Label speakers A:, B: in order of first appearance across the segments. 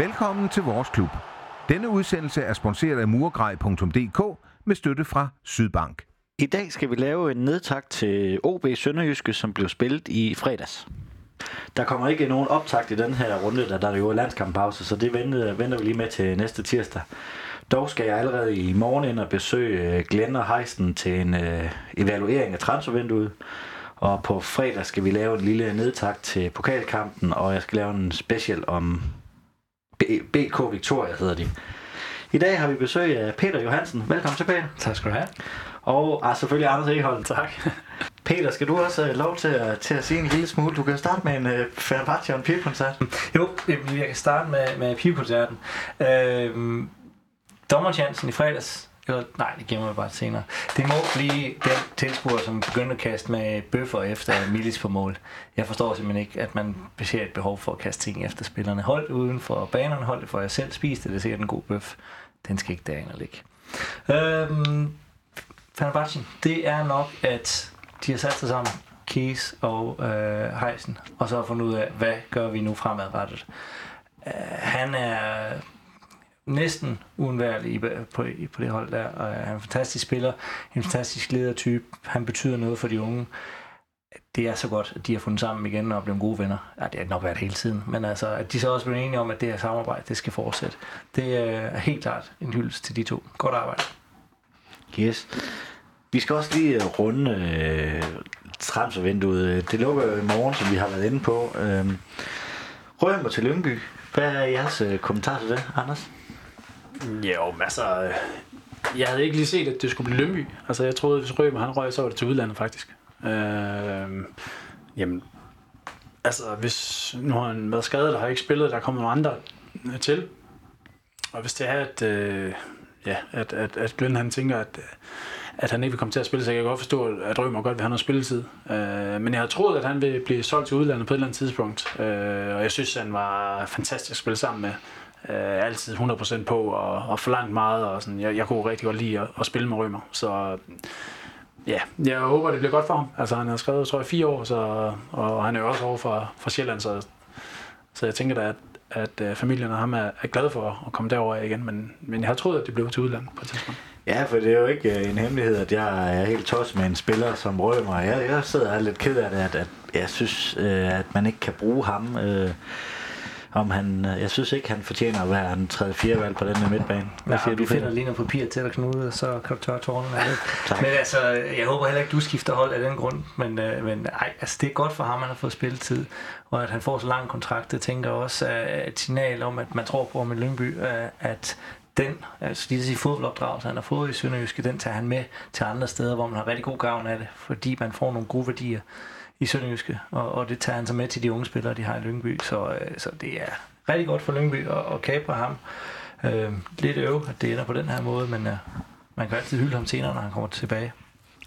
A: Velkommen til vores klub. Denne udsendelse er sponsoreret af murgrej.dk med støtte fra Sydbank.
B: I dag skal vi lave en nedtakt til OB Sønderjyske, som blev spillet i fredags. Der kommer ikke nogen optakt i den her runde, da der er jo landskamppause, så det venter, venter vi lige med til næste tirsdag. Dog skal jeg allerede i morgen ind og besøge øh, Glenn og Heisen til en øh, evaluering af transfervinduet. Og på fredag skal vi lave en lille nedtakt til pokalkampen, og jeg skal lave en special om BK Victoria, hedder de. I dag har vi besøg af Peter Johansen. Velkommen til, Peter.
C: Tak skal du have.
B: Og ah, selvfølgelig Anders Egeholm.
C: Tak.
B: Peter, skal du også have lov til at, til at sige en lille smule? Du kan starte med en uh, Fenerbahce og en pigekoncert.
C: Jo, jeg kan starte med, med pigekoncerten. Øhm, dommerchancen i fredags, eller, nej, det gemmer jeg bare senere. Det må blive den tilskuer, som begynder at kaste med bøffer efter Milis på mål. Jeg forstår simpelthen ikke, at man ser et behov for at kaste ting efter spillerne. Hold uden for banerne, hold det for jer selv, spis det, det er sikkert en god bøf. Den skal ikke derinde og ligge. Øhm, Fenerbahce, det er nok, at de har sat sig sammen, Keys og øh, Heisen, og så har fundet ud af, hvad gør vi nu fremadrettet. Øh, han er næsten uundværlig på, på det hold der, og han er en fantastisk spiller, en fantastisk ledertype, han betyder noget for de unge. Det er så godt, at de har fundet sammen igen og blevet gode venner. Ja, det har nok været hele tiden, men altså, at de så også blevet enige om, at det her samarbejde, det skal fortsætte. Det øh, er helt klart en hyldest til de to. Godt arbejde.
B: Yes. Vi skal også lige øh, runde øh, transfervinduet. Det lukker jo i morgen, som vi har været inde på. Øh, Rømer til Lyngby. Hvad er jeres øh, kommentar til det, Anders?
D: Jo, men altså... Jeg havde ikke lige set, at det skulle blive Lønby. Altså, jeg troede, hvis Rømer han røg, så var det til udlandet, faktisk. Øh, jamen, altså, hvis nu har han været skadet, der har ikke spillet, der er kommet nogle andre til. Og hvis det er, at, øh, ja, at, at, at Glenn han tænker, at, at han ikke vil komme til at spille, så jeg kan godt forstå, at Rømer godt vil have noget spilletid. Øh, men jeg havde troet, at han ville blive solgt til udlandet på et eller andet tidspunkt. Øh, og jeg synes, at han var fantastisk at spille sammen med. Øh, altid 100% på og, og forlangt meget. Og sådan. Jeg, jeg kunne rigtig godt lide at, at spille med Rømer. Så ja, jeg håber, det bliver godt for ham. Altså, han har skrevet, tror jeg, fire år, så, og han er jo også over fra, fra Sjælland, så, så jeg tænker da, at, at øh, familien og ham er, er glade for at komme derover igen. Men, men jeg har troet, at det blev til udlandet på et tidspunkt.
B: Ja, for det er jo ikke øh, en hemmelighed, at jeg er helt tosset med en spiller som Rømer. Jeg, jeg sidder er lidt ked af det, at, at jeg synes, øh, at man ikke kan bruge ham. Øh, om han, øh, jeg synes ikke, han fortjener at være en 3. 4 valg på den her midtbane. Hvad
C: Ja,
B: siger
C: vi
B: du,
C: finder lige noget papir til dig, Knude, og så kan du tørre tårerne af det. Men altså, jeg håber heller ikke, du skifter hold af den grund. Men, øh, men ej, altså, det er godt for ham, at han har fået spilletid. Og at han får så lang kontrakt, det tænker også er et signal om, at man tror på med Lyngby, øh, at den, altså de sige fodboldopdragelse, han har fået i Sønderjyske, den tager han med til andre steder, hvor man har rigtig god gavn af det, fordi man får nogle gode værdier i Sønderjyske, og, og det tager han så med til de unge spillere, de har i Lyngby, så, øh, så det er rigtig godt for Lyngby at, at kapre ham. Øh, lidt øv, at det ender på den her måde, men øh, man kan altid hylde ham senere, når han kommer tilbage.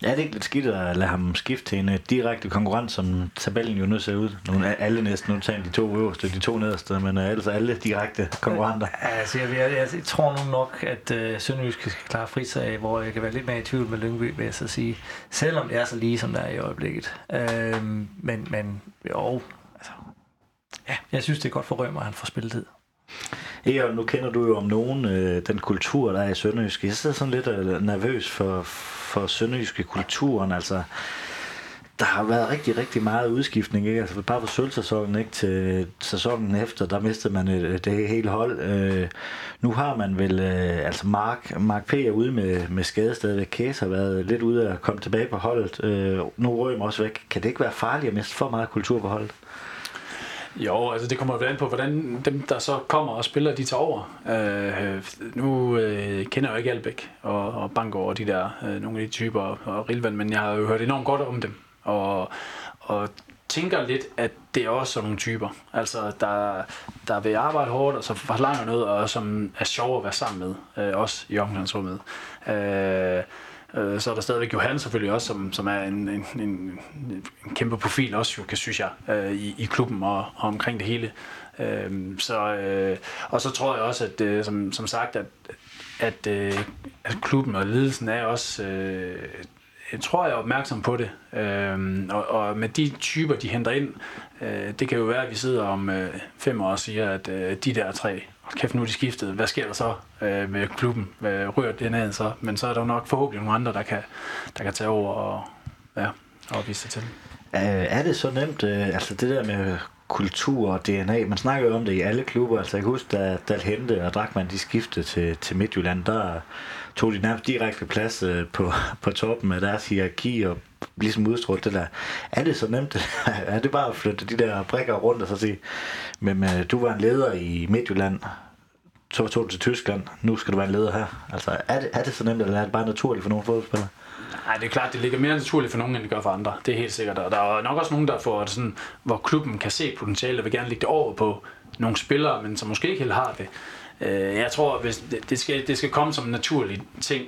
B: Ja, det er ikke lidt skidt at lade ham skifte til en øh, direkte konkurrent, som tabellen jo nu ser ud. Nu er alle næsten undtagen de to øverste, de to nederste, men øh, ellers er alle direkte konkurrenter.
C: Altså, jeg, jeg, jeg, jeg tror nu nok, at øh, Sønderjysk skal klare frisag, hvor jeg kan være lidt mere i tvivl med Lyngby, vil jeg så sige. Selvom det er så lige, som der er i øjeblikket. Øh, men, men jo, altså, ja, jeg synes, det er godt for Rømer, at han får spilletid.
B: Eon, nu kender du jo om nogen øh, den kultur, der er i Sønderjyske. Jeg sidder sådan lidt øh, nervøs for, for Sønderjyske kulturen. Altså, der har været rigtig, rigtig meget udskiftning. Ikke? Altså, bare fra sølvsæsonen ikke? til sæsonen efter, der mistede man et, det hele hold. Øh, nu har man vel, øh, altså Mark, Mark P. er ude med, med skade stadigvæk. Kæs har været lidt ude at komme tilbage på holdet. Øh, nu røg også væk. Kan det ikke være farligt at miste for meget kultur på holdet?
D: Jo, altså det kommer jo an på, hvordan dem, der så kommer og spiller, de tager over. Øh, nu øh, kender jeg jo ikke Albæk og, og Bangor og de der, øh, nogle af de typer og, og Rilvan, men jeg har jo hørt enormt godt om dem. Og, og tænker lidt, at det er også sådan nogle typer. Altså, der, der vil arbejde hårdt, og så forlanger noget, og som er sjov at være sammen med. Øh, også i omgangsrummet. Øh, Øh, Så er der stadigvæk Johan selvfølgelig også, som, som er en, en, en, en kæmpe profil også, jo, kan synes jeg, øh, i, i klubben og, og omkring det hele. Øh, Så, øh, og så tror jeg også, at øh, som, som sagt, at, at, øh, at klubben og ledelsen er også øh, jeg tror, jeg er opmærksom på det. Øhm, og, og med de typer, de henter ind, øh, det kan jo være, at vi sidder om øh, fem år og siger, at øh, de der tre, hold kæft, nu er de skiftet. Hvad sker der så øh, med klubben? Hvad rører det ned så? Men så er der jo nok forhåbentlig nogle andre, der kan, der kan tage over og, ja, og vise sig til.
B: Øh, er det så nemt, øh, altså det der med kultur og DNA, man snakker jo om det i alle klubber, altså jeg kan huske, da Dalhente og Drakman de skiftede til, til Midtjylland, der tog de nærmest direkte plads øh, på, på toppen af deres hierarki og ligesom udstrålte det der. Er det så nemt? er det bare at flytte de der brikker rundt og så sige, men øh, du var en leder i Midtjylland, så tog du til Tyskland, nu skal du være en leder her. Altså er det, er det så nemt, eller er det bare naturligt for nogle fodboldspillere?
D: Nej, det er klart, det ligger mere naturligt for nogen, end det gør for andre. Det er helt sikkert. Og der er nok også nogen, der får sådan, hvor klubben kan se potentiale og vil gerne lægge det over på nogle spillere, men som måske ikke helt har det. Øh, jeg tror, hvis det, skal, det skal komme som en naturlig ting.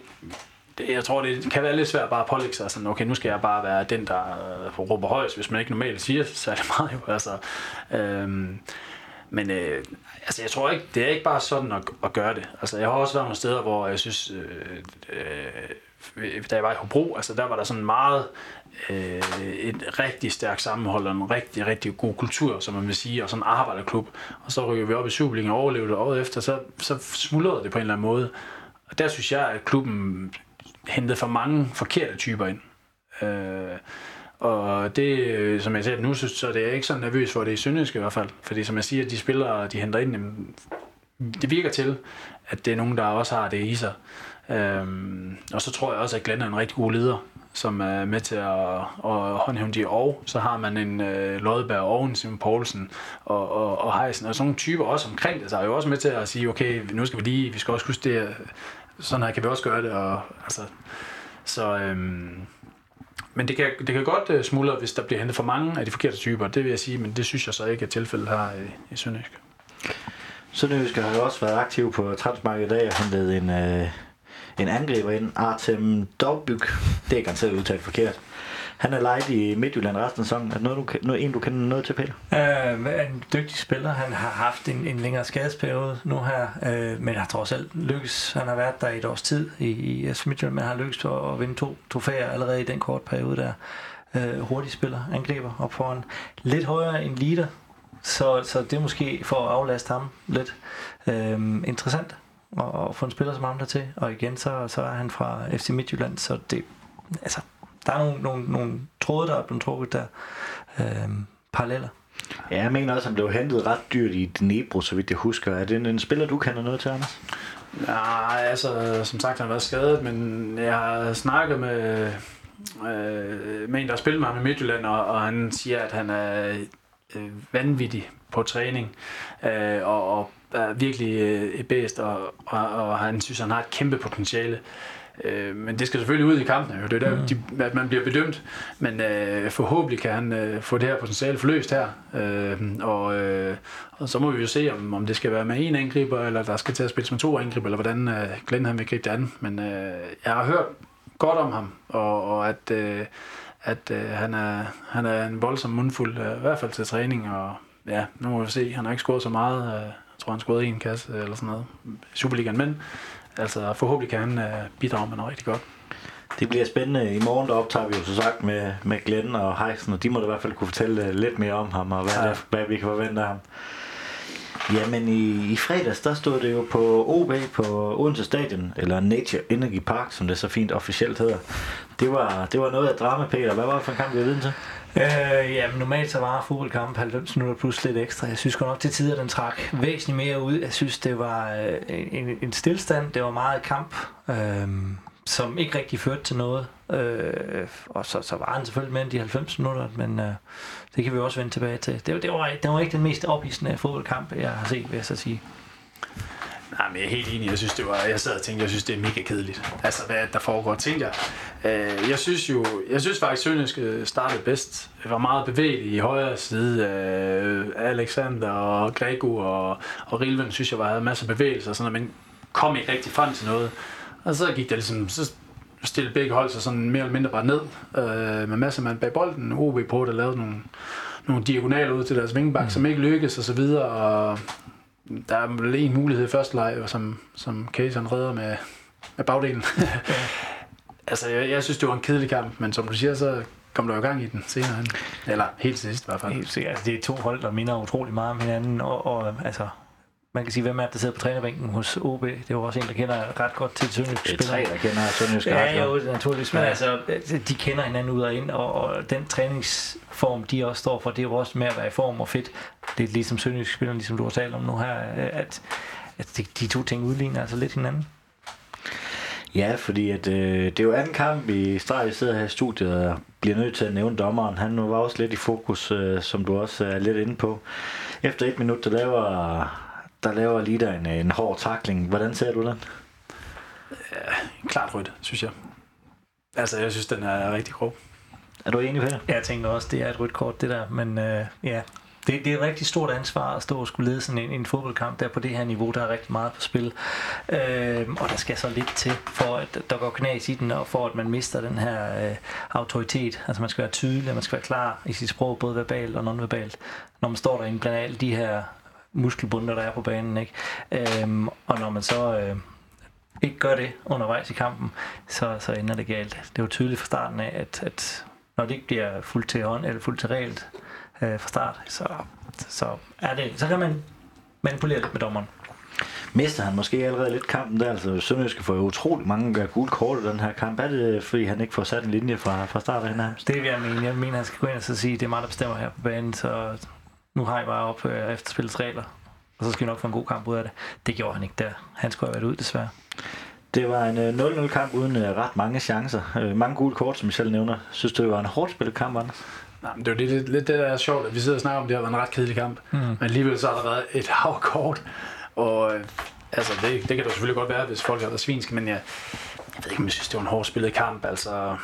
D: Jeg tror, det kan være lidt svært bare at pålægge sig sådan, okay, nu skal jeg bare være den, der øh, råber højst, hvis man ikke normalt siger særlig meget. Jo. Altså, øhm, men øh, altså, jeg tror ikke, det er ikke bare sådan at, at gøre det. Altså, jeg har også været nogle steder, hvor jeg synes, øh, øh, Øh, da jeg var i Hobro, altså der var der sådan meget øh, et rigtig stærkt sammenhold og en rigtig, rigtig god kultur, som man vil sige, og sådan en arbejderklub. Og så rykker vi op i Superligaen og overlevede det året efter, så, så smuldrede det på en eller anden måde. Og der synes jeg, at klubben hentede for mange forkerte typer ind. Øh, og det, øh, som jeg ser nu, så, så det er ikke så nervøs for det i Sønderjysk i hvert fald. Fordi som jeg siger, de spillere, de henter ind, det virker til, at det er nogen, der også har det i sig. Øhm, og så tror jeg også, at Glenn er en rigtig god leder, som er med til at, at håndhæve de. Og så har man en øh, Lodberg oven, Simon Poulsen og, og, og Heisen, og sådan nogle typer også omkring det, så er jo også med til at sige, okay, nu skal vi lige, vi skal også huske det, sådan her kan vi også gøre det, og altså, så, øhm, men det kan, det kan godt uh, smuldre, hvis der bliver hentet for mange af de forkerte typer, det vil jeg sige, men det synes jeg så ikke er tilfældet her i, i Sønderjysk.
B: Sønderjysk har jo også været aktiv på transmarkedet i dag og hentet en, øh, en angriber ind, Artem Dovbyk. Det er garanteret udtalt forkert. Han er lejet i Midtjylland resten af sæsonen. Er det noget, du, noget, en, du kender noget til, Peter?
C: Øh, en dygtig spiller. Han har haft en, en længere skadesperiode nu her, øh, men har trods alt lykkes. Han har været der i et års tid i, i Midtjylland, men har lykkes at, at vinde to trofæer allerede i den korte periode der. Øh, hurtig spiller, angriber op foran. Lidt højere end leader, så, så det er måske for at aflaste ham lidt. Øh, interessant at, at få en spiller som ham der til. Og igen, så, så er han fra FC Midtjylland, så det, altså, der er nogle, nogle, nogle tråde, der er blevet trukket der. Øh, paralleller.
B: Ja, jeg mener også, at han blev hentet ret dyrt i Dnebro, så vidt jeg husker. Er det en, en spiller, du kender noget til, Anders?
D: Nej, altså, som sagt, han har været skadet, men jeg har snakket med, øh, med en, der har spillet med ham i Midtjylland, og, og han siger, at han er øh, vanvittig på træning, øh, og, og er virkelig øh, bedst, og, og, og han synes, han har et kæmpe potentiale. Øh, men det skal selvfølgelig ud i kampen, jo. det er der, mm. de, at man bliver bedømt, men øh, forhåbentlig kan han øh, få det her potentiale forløst her, øh, og, øh, og så må vi jo se, om, om det skal være med en angriber, eller der skal til at spille med to angriber, eller hvordan øh, Glenn han vil gribe det an, men øh, jeg har hørt godt om ham, og, og at, øh, at øh, han, er, han er en voldsom mundfuld, øh, i hvert fald til træning, og ja, nu må vi se, han har ikke scoret så meget, øh, tror han scorede en kasse eller sådan noget i Superligaen, men altså forhåbentlig kan han uh, bidrage med noget rigtig godt.
B: Det bliver spændende. I morgen der optager vi jo så sagt med, med Glenn og Heisen, og de må da i hvert fald kunne fortælle lidt mere om ham, og hvad, ja. hvad vi kan forvente af ham. Jamen i, i fredags, der stod det jo på OB på Odense Stadion, eller Nature Energy Park, som det så fint officielt hedder. Det var, det var noget af drama, Peter. Hvad var det for en kamp, vi viden til?
C: Øh, ja, men normalt så var fodboldkampen 90 minutter plus lidt ekstra. Jeg synes godt nok til tider, den trak væsentligt mere ud. Jeg synes, det var øh, en, en stillstand. Det var meget kamp, øh, som ikke rigtig førte til noget. Øh, og så, så var han selvfølgelig med de 90 minutter, men øh, det kan vi også vende tilbage til. Det, det, var, det var ikke den mest ophidsende fodboldkamp, jeg har set, vil jeg så sige.
D: Nej, men jeg er helt enig. Jeg synes, det var, jeg sad og tænkte, jeg synes, det er mega kedeligt. Altså, hvad der foregår, tænkte jeg. Øh, jeg synes jo, jeg synes faktisk, Sønderjyske øh, startede bedst. Jeg var meget bevægelig i højre side. Øh, Alexander og Grego og, og Rilven, synes jeg, var, havde masser af bevægelser, sådan, men kom ikke rigtig frem til noget. Og så gik det ligesom, så stille begge hold sig sådan mere eller mindre bare ned, øh, med masser af mand bag bolden. OB på, der lavede nogle, nogle diagonaler ud til deres vingebak, mm. som ikke lykkedes og så videre, og der er vel en mulighed i første leg, som, som Case redder med, med bagdelen. altså, jeg, jeg synes, det var en kedelig kamp, men som du siger, så kom der jo gang i den senere hen. Eller helt sidst i hvert fald.
C: Helt sikkert. Altså, det er to hold, der minder utrolig meget om hinanden, og, og altså, man kan sige, hvem er det, der sidder på trænerbænken hos OB? Det er jo også en, der kender ret godt til sønderjyske
B: Det er tre, der kender Sønderjysk
C: Ja, jo, naturligvis, men altså, de kender hinanden ud og ind, og, og den træningsform, de også står for, det er jo også med at være i form og fedt. Det er ligesom Sønderjysk spiller, ligesom du har talt om nu her, at, at de, de to ting udligner altså lidt hinanden.
B: Ja, fordi at, øh, det er jo anden kamp i streg, vi sidder her i studiet og bliver nødt til at nævne dommeren. Han var også lidt i fokus, øh, som du også er lidt inde på. Efter et minut, der laver, der laver Lida en, en hård takling. Hvordan ser du den?
D: Klart rødt, synes jeg. Altså, jeg synes, den er rigtig grov.
B: Er du enig, Peter?
C: Jeg tænker også, det er et rødt kort, det der, men øh, ja, det, det er et rigtig stort ansvar at stå og skulle lede sådan en, en fodboldkamp der på det her niveau. Der er rigtig meget på spil. Øh, og der skal så lidt til, for at der går knas i den, og for at man mister den her øh, autoritet. Altså man skal være tydelig, man skal være klar i sit sprog, både verbalt og nonverbalt, når man står derinde blandt alle de her muskelbunder, der er på banen. Ikke? Øh, og når man så... Øh, ikke gør det undervejs i kampen, så, så ender det galt. Det jo tydeligt fra starten af, at, at når det ikke bliver fuldt til hånd eller fuldt til regelt øh, fra start, så, så, er det, så kan man manipulere lidt med dommeren.
B: Mister han måske allerede lidt kampen der? Altså, Sønderjyske får utrolig mange gule kort i den her kamp. Er det, fordi han ikke får sat en linje fra, fra start af nærmest?
C: Det vil jeg mene. Jeg mener, han skal gå ind og så sige, det er mig, der bestemmer her på banen, så nu har jeg bare op øh, efter spillets regler, og så skal vi nok få en god kamp ud af det. Det gjorde han ikke der. Han skulle have været ud, desværre.
B: Det var en øh, 0-0 kamp uden øh, ret mange chancer. Øh, mange gule kort, som jeg selv nævner. Synes du, det var en hårdt spillet kamp, Anders?
D: Nej, men det er jo lidt, lidt det, der er sjovt, at vi sidder og snakker om, det har været en ret kedelig kamp. Mm. Men alligevel så har der været et hav kort. Og øh, altså, det, det kan da selvfølgelig godt være, hvis folk har været svinske, men jeg, jeg ved ikke, om jeg synes, det var en hårdt spillet kamp. Altså,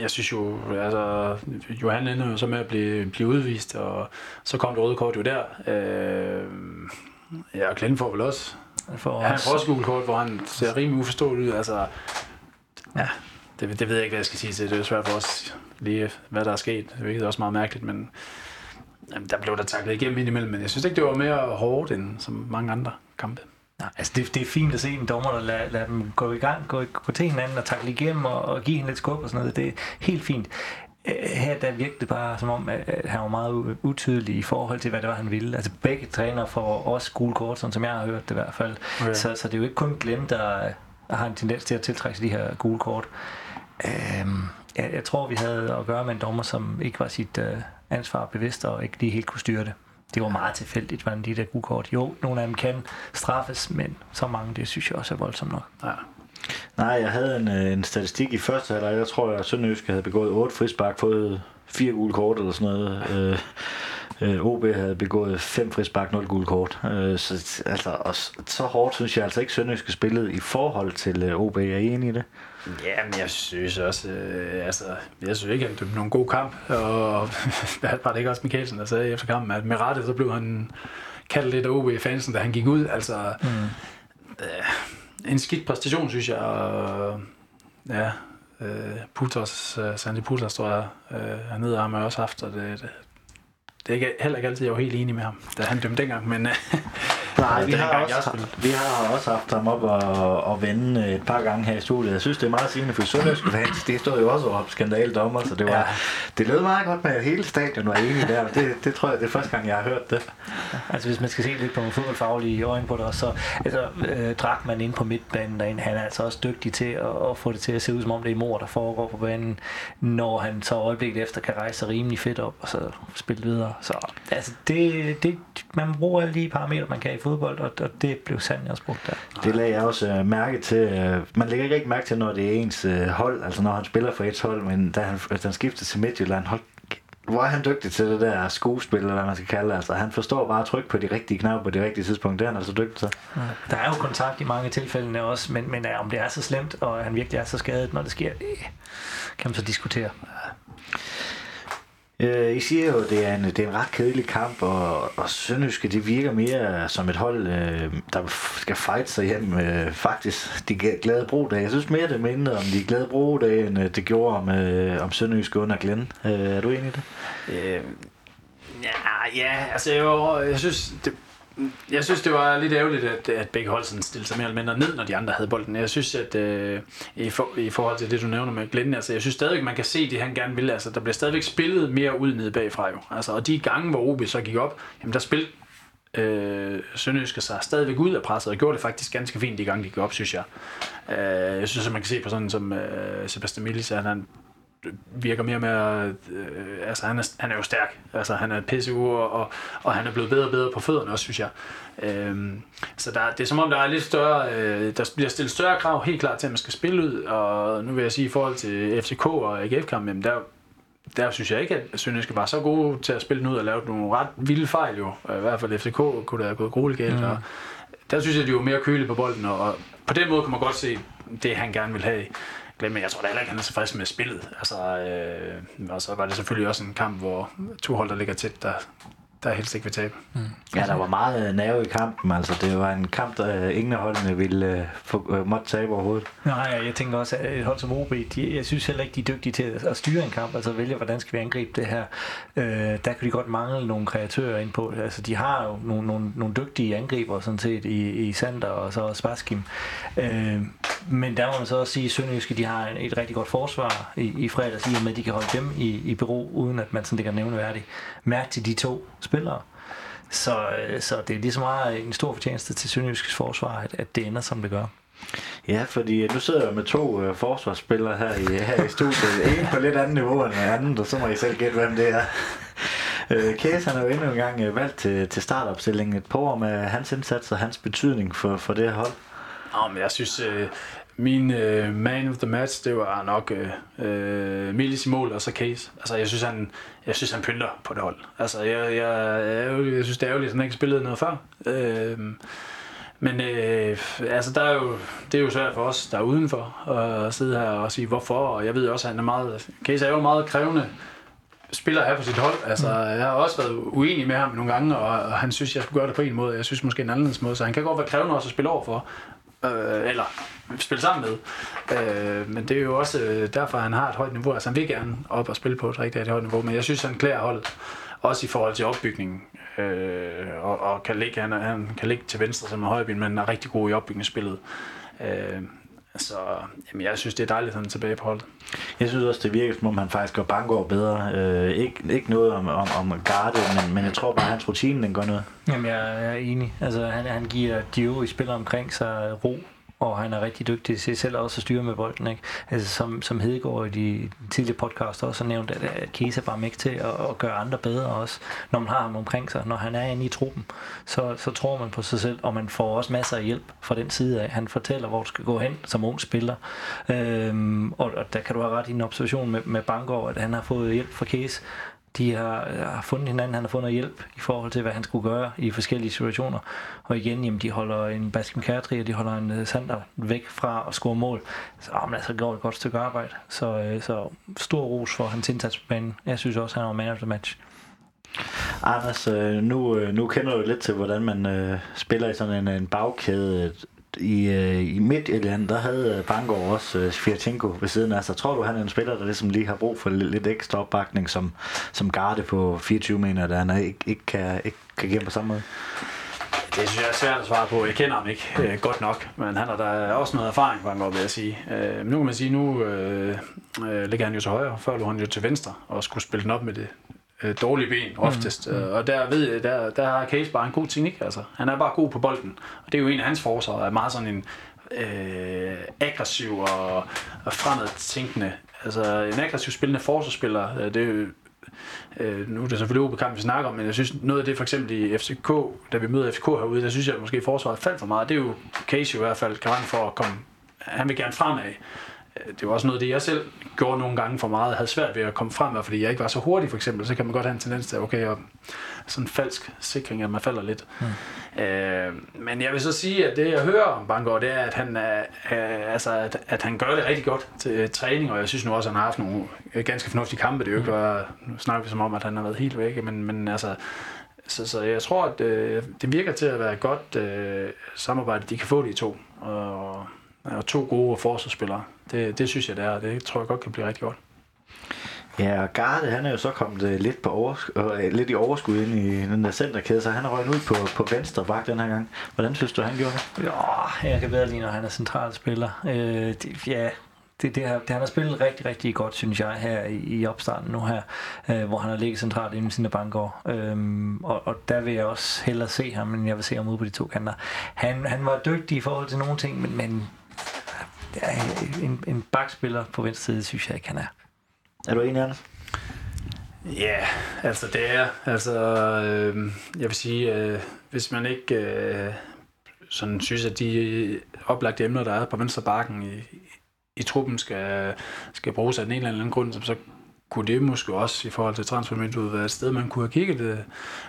D: jeg synes jo, altså, Johan ender jo så med at blive, blive udvist, og så kom det røde kort jo der. Øh, ja, og Glenn får vel også.
C: For
D: Han
C: os.
D: får også gule kort, hvor han ser rimelig uforståelig ud. Altså, ja, det, det ved jeg ikke, hvad jeg skal sige til. Det er svært for os lige, hvad der er sket. Det er også meget mærkeligt, men jamen, der blev der taklet igennem indimellem. Men jeg synes ikke, det var mere hårdt end som mange andre kampe.
C: Nej, altså det, det er fint at se en dommer, der lader, lader dem gå i gang, gå, gå til hinanden og takle igennem og, og give hende lidt skub og sådan noget. Det er helt fint. Øh, Her der virkede det bare som om, at han var meget utydelig i forhold til, hvad det var, han ville. Altså begge træner får også gule kort, sådan som jeg har hørt det i hvert fald.
D: Okay.
C: Så, så det er jo ikke kun Glenn, der har en tendens til at tiltrække de her gule kort. Øhm, jeg, jeg tror, vi havde at gøre med en dommer, som ikke var sit øh, ansvar bevidst og ikke lige helt kunne styre det. Det var meget tilfældigt, hvordan de der gule kort. Jo, nogle af dem kan straffes, men så mange, det synes jeg også er voldsomt nok.
D: Ja.
B: Nej, jeg havde en, øh, en statistik i første halvleg. Jeg tror, at Sønderjyske havde begået 8 frispark, fået fire gule kort eller sådan noget. Øh, øh, OB havde begået fem frispark, 0 gule kort. Øh, så, altså, og så hårdt synes jeg altså ikke, Sønderjyske spillede i forhold til øh, OB. Er enig i det?
D: Ja, men jeg synes også, øh, altså, jeg synes ikke, at det var nogen god kamp, og var det ikke også Mikkelsen, der sagde efter kampen, at med rette, så blev han kaldt lidt af OB-fansen, da han gik ud, altså, mm. øh, en skidt præstation, synes jeg, og ja, øh, Putos, øh, Sandy Putos, tror jeg, øh, hernede har man også haft, og det, det, det er ikke, heller ikke altid, jeg var helt enig med ham, da han dømte dengang, men øh,
B: Nej, vi har,
D: gang,
B: også, vi har også haft ham op og, og vende et par gange her i studiet. Jeg synes, det er meget sigende for Sønderjyske fans. Det stod jo også op skandaldommer, så det var,
D: Ja.
B: det lød meget godt med, at hele stadion var enige der. Det, det tror jeg, det er første gang, jeg har hørt det.
C: Altså hvis man skal se lidt på nogle fodboldfaglige øjne på det også, så altså, øh, Drakman inde på midtbanen derinde, han er altså også dygtig til at, at, få det til at se ud som om det er mor, der foregår på banen, når han så øjeblikket efter kan rejse sig rimelig fedt op og så spille videre. Så altså, det, det, man bruger alle de parametre, man kan i fodbold, og, og det blev sandt også brugt der.
B: Det lagde jeg også øh, mærke til. øh, Man lægger ikke rigtig mærke til, når det er ens øh, hold, altså når han spiller for et hold, men da han, da han skiftede til Midtjylland, hold, hvor er han dygtig til det der skuespil, eller hvad man skal kalde det. Altså, han forstår bare at trykke på de rigtige knapper på de rigtige tidspunkt. Det er han altså dygtig til.
C: Der er jo kontakt i mange tilfælde også, men, men øh, om det er så slemt, og han virkelig er så skadet, når det sker, det kan man så diskutere.
B: Øh, I siger jo, at det er en, det er en ret kedelig kamp, og, og Sønderjyske, det virker mere som et hold, øh, der skal fight sig hjem. Øh, faktisk, de glade brodage. Jeg synes mere, det minder om de glade brodage, end øh, det gjorde om, øh, om Sønderjyske under Glenn. Øh, er du enig i det?
D: Øh, ja, ja, altså jeg, jeg synes, det, jeg synes, det var lidt ærgerligt, at, at begge hold sådan stillede sig mere eller mindre ned, når de andre havde bolden. Jeg synes, at øh, i, for, i forhold til det, du nævner med Glenn, altså, jeg synes stadigvæk, man kan se det, han gerne vil. Altså, der bliver stadigvæk spillet mere ud nede bagfra jo. Altså, og de gange, hvor OB så gik op, jamen, der spillede øh, Sønderjyske sig stadigvæk ud af presset, og gjorde det faktisk ganske fint de gange, de gik op, synes jeg. Øh, jeg synes, at man kan se på sådan som øh, Sebastian Millis, at han virker mere med, øh, altså han er, han er jo stærk, altså han er pisse og, og, og han er blevet bedre og bedre på fødderne også, synes jeg. Øhm, så der, det er som om, der er lidt større, øh, der bliver stillet større krav helt klart til, at man skal spille ud, og nu vil jeg sige, i forhold til FCK og AGF-kampen, der, der synes jeg ikke, at Sønderjyske var så gode til at spille den ud og lave nogle ret vilde fejl jo. I hvert fald FCK kunne der have gået grueligt galt, mm. og der synes jeg, de var mere kølige på bolden, og, og på den måde kan man godt se det, han gerne vil have glemme. Jeg tror da heller ikke, han er tilfreds med spillet. Altså, øh, og så var det selvfølgelig også en kamp, hvor to hold, der ligger tæt, der, der helst ikke vil tabe. Mm.
B: Ja, der var meget nerve i kampen. Altså, det var en kamp, der ingen af holdene ville uh, få, uh, måtte tabe overhovedet.
C: Nej, jeg tænker også, at et hold som OB, de, jeg synes heller ikke, de er dygtige til at styre en kamp, altså vælge, hvordan skal vi angribe det her. Uh, der kan de godt mangle nogle kreatører ind på. Altså, de har jo nogle, nogle, nogle dygtige angriber, sådan set, i, i Sander og så Spaskim. Uh, men der må man så også sige, at Sønderjyske, de har et rigtig godt forsvar i, i fredags, i og med, at de kan holde dem i, i bero, uden at man sådan det kan nævneværdigt. Mærke til de to spillere. Så, øh, så det er lige så meget en stor fortjeneste til Sønderjyskets forsvar, at, at det ender, som det gør.
B: Ja, fordi nu sidder jeg med to uh, forsvarsspillere her i, her i studiet. En på lidt andet niveau end den anden, og så må I selv gætte, hvem det er. Uh, Kæs han er jo endnu en gang uh, valgt til, til startopstillingen. Et par år med hans indsats og hans betydning for, for det her hold.
D: Nå, men jeg synes, uh, min uh, man of the match, det var nok uh, uh, Milis i mål og så Case. Altså, jeg synes, han, jeg synes, han pynter på det hold. Altså, jeg, jeg, jeg, jeg synes, det er ærgerligt, at han ikke spillet noget før. Uh, men øh, altså, der er jo, det er jo svært for os, der er udenfor, at sidde her og sige hvorfor. Og jeg ved også, at han er meget... Case er jo meget krævende spiller her på sit hold. Altså, mm. jeg har også været uenig med ham nogle gange, og, og han synes, jeg skulle gøre det på en måde. Jeg synes måske en anden måde, så han kan godt være krævende også at spille over for øh, eller spille sammen med. Øh, men det er jo også øh, derfor, han har et højt niveau. Altså han vil gerne op og spille på et rigtig, rigtig højt niveau, men jeg synes, han klæder holdet også i forhold til opbygningen. Øh, og, og kan ligge, han, han kan ligge til venstre som en højben, men er rigtig god i opbygningsspillet. Øh, så jamen, jeg synes, det er dejligt, at han er tilbage på holdet.
B: Jeg synes også, det virker som om, han faktisk gør Bangor bedre. Øh, ikke, ikke noget om, om, om Garde, men, men jeg tror bare, at hans rutine den gør noget.
C: Jamen, jeg er enig. Altså, han, han giver de øvrige spillere omkring sig ro og han er rigtig dygtig til selv også at styre med bolden. Ikke? Altså, som, som Hedegaard i de tidligere podcast også har nævnt, at, at Kesa bare med til at, at gøre andre bedre også, når man har ham omkring sig. Når han er inde i truppen, så, så tror man på sig selv, og man får også masser af hjælp fra den side af. Han fortæller, hvor du skal gå hen som ung spiller. Øhm, og, og der kan du have ret i en observation med, med Bangor, at han har fået hjælp fra Case de har, øh, har fundet hinanden, han har fundet hjælp i forhold til, hvad han skulle gøre i forskellige situationer. Og igen, jamen, de holder en Baskin Kærtri, og de holder en uh, Sander væk fra at score mål. Så ah, jamen, altså, altså går et godt stykke arbejde. Så, uh, så stor ros for hans indsats på banen. Jeg synes også, han var man of the match.
B: Anders, nu, nu kender du lidt til, hvordan man spiller i sådan en, en bagkæde i, øh, i Midtjylland, der havde øh, Bangor også øh, Svirchenko ved siden af sig. Tror du, han er en spiller, der ligesom lige har brug for lidt, lidt ekstra opbakning som, som garde på 24 meter, der han ikke, ikke, kan, ikke kan give på samme måde?
D: Det synes jeg er svært at svare på. Jeg kender ham ikke øh, godt nok, men han har da også noget erfaring, Bangor, vil jeg sige. Øh, men nu kan man sige, nu øh, øh, ligger han jo til højre, før lå han jo til venstre, og skulle spille den op med det øh, dårlige ben mm, oftest. Mm. Og der ved jeg, der, der har Case bare en god teknik. Altså. Han er bare god på bolden. Og det er jo en af hans forsvar, er meget sådan en øh, aggressiv og, og fremadtænkende. Altså en aggressiv spillende forsvarsspiller, øh, det er jo Øh, nu er det selvfølgelig ubekamp, vi snakker om, men jeg synes noget af det for eksempel i FCK, da vi møder FCK herude, der synes jeg at måske forsvaret faldt for meget. Det er jo Case i hvert fald garant for at komme, han vil gerne fremad det var også noget, det jeg selv gjorde nogle gange for meget. Havde svært ved at komme frem, fordi jeg ikke var så hurtig for eksempel. Så kan man godt have en tendens til, okay, og sådan en falsk sikring, at man falder lidt. Mm. Øh, men jeg vil så sige, at det jeg hører om Bangor, det er, at han, er, er, altså, at, at han gør det rigtig godt til træning, og jeg synes nu også, at han har haft nogle ganske fornuftige kampe. Det er jo ikke bare, nu snakker vi som om, at han har været helt væk, men, men altså, så, så jeg tror, at øh, det virker til at være et godt øh, samarbejde, de kan få de to. Og, og to gode forsvarsspillere. Det, det synes jeg, det er, det tror jeg godt kan blive rigtig godt.
B: Ja, og Garde, han er jo så kommet øh, lidt, på overs- øh, lidt i overskud ind i den der centerkæde, så han er røget ud på, på venstre bak den her gang. Hvordan synes du, han gjorde det?
C: Ja, jeg kan bedre lide, når han er centralspiller. Øh, det, ja, det, det, har, det, han har spillet rigtig, rigtig godt, synes jeg, her i, i opstarten nu her, øh, hvor han har ligget centralt inden sine bankår. Øhm, og, og der vil jeg også hellere se ham, end jeg vil se ham ude på de to kanter. Han, han var dygtig i forhold til nogle ting, men, men en, en bakspiller på venstre side, synes jeg ikke, han er.
B: Er du enig, Anders?
D: Ja, altså det er, altså øh, jeg vil sige, øh, hvis man ikke øh, sådan synes, at de oplagte emner, der er på venstre bakken i, i truppen, skal, skal bruges af den ene eller anden grund, så kunne det måske også i forhold til transfervinduet være et sted, man kunne have kigget det.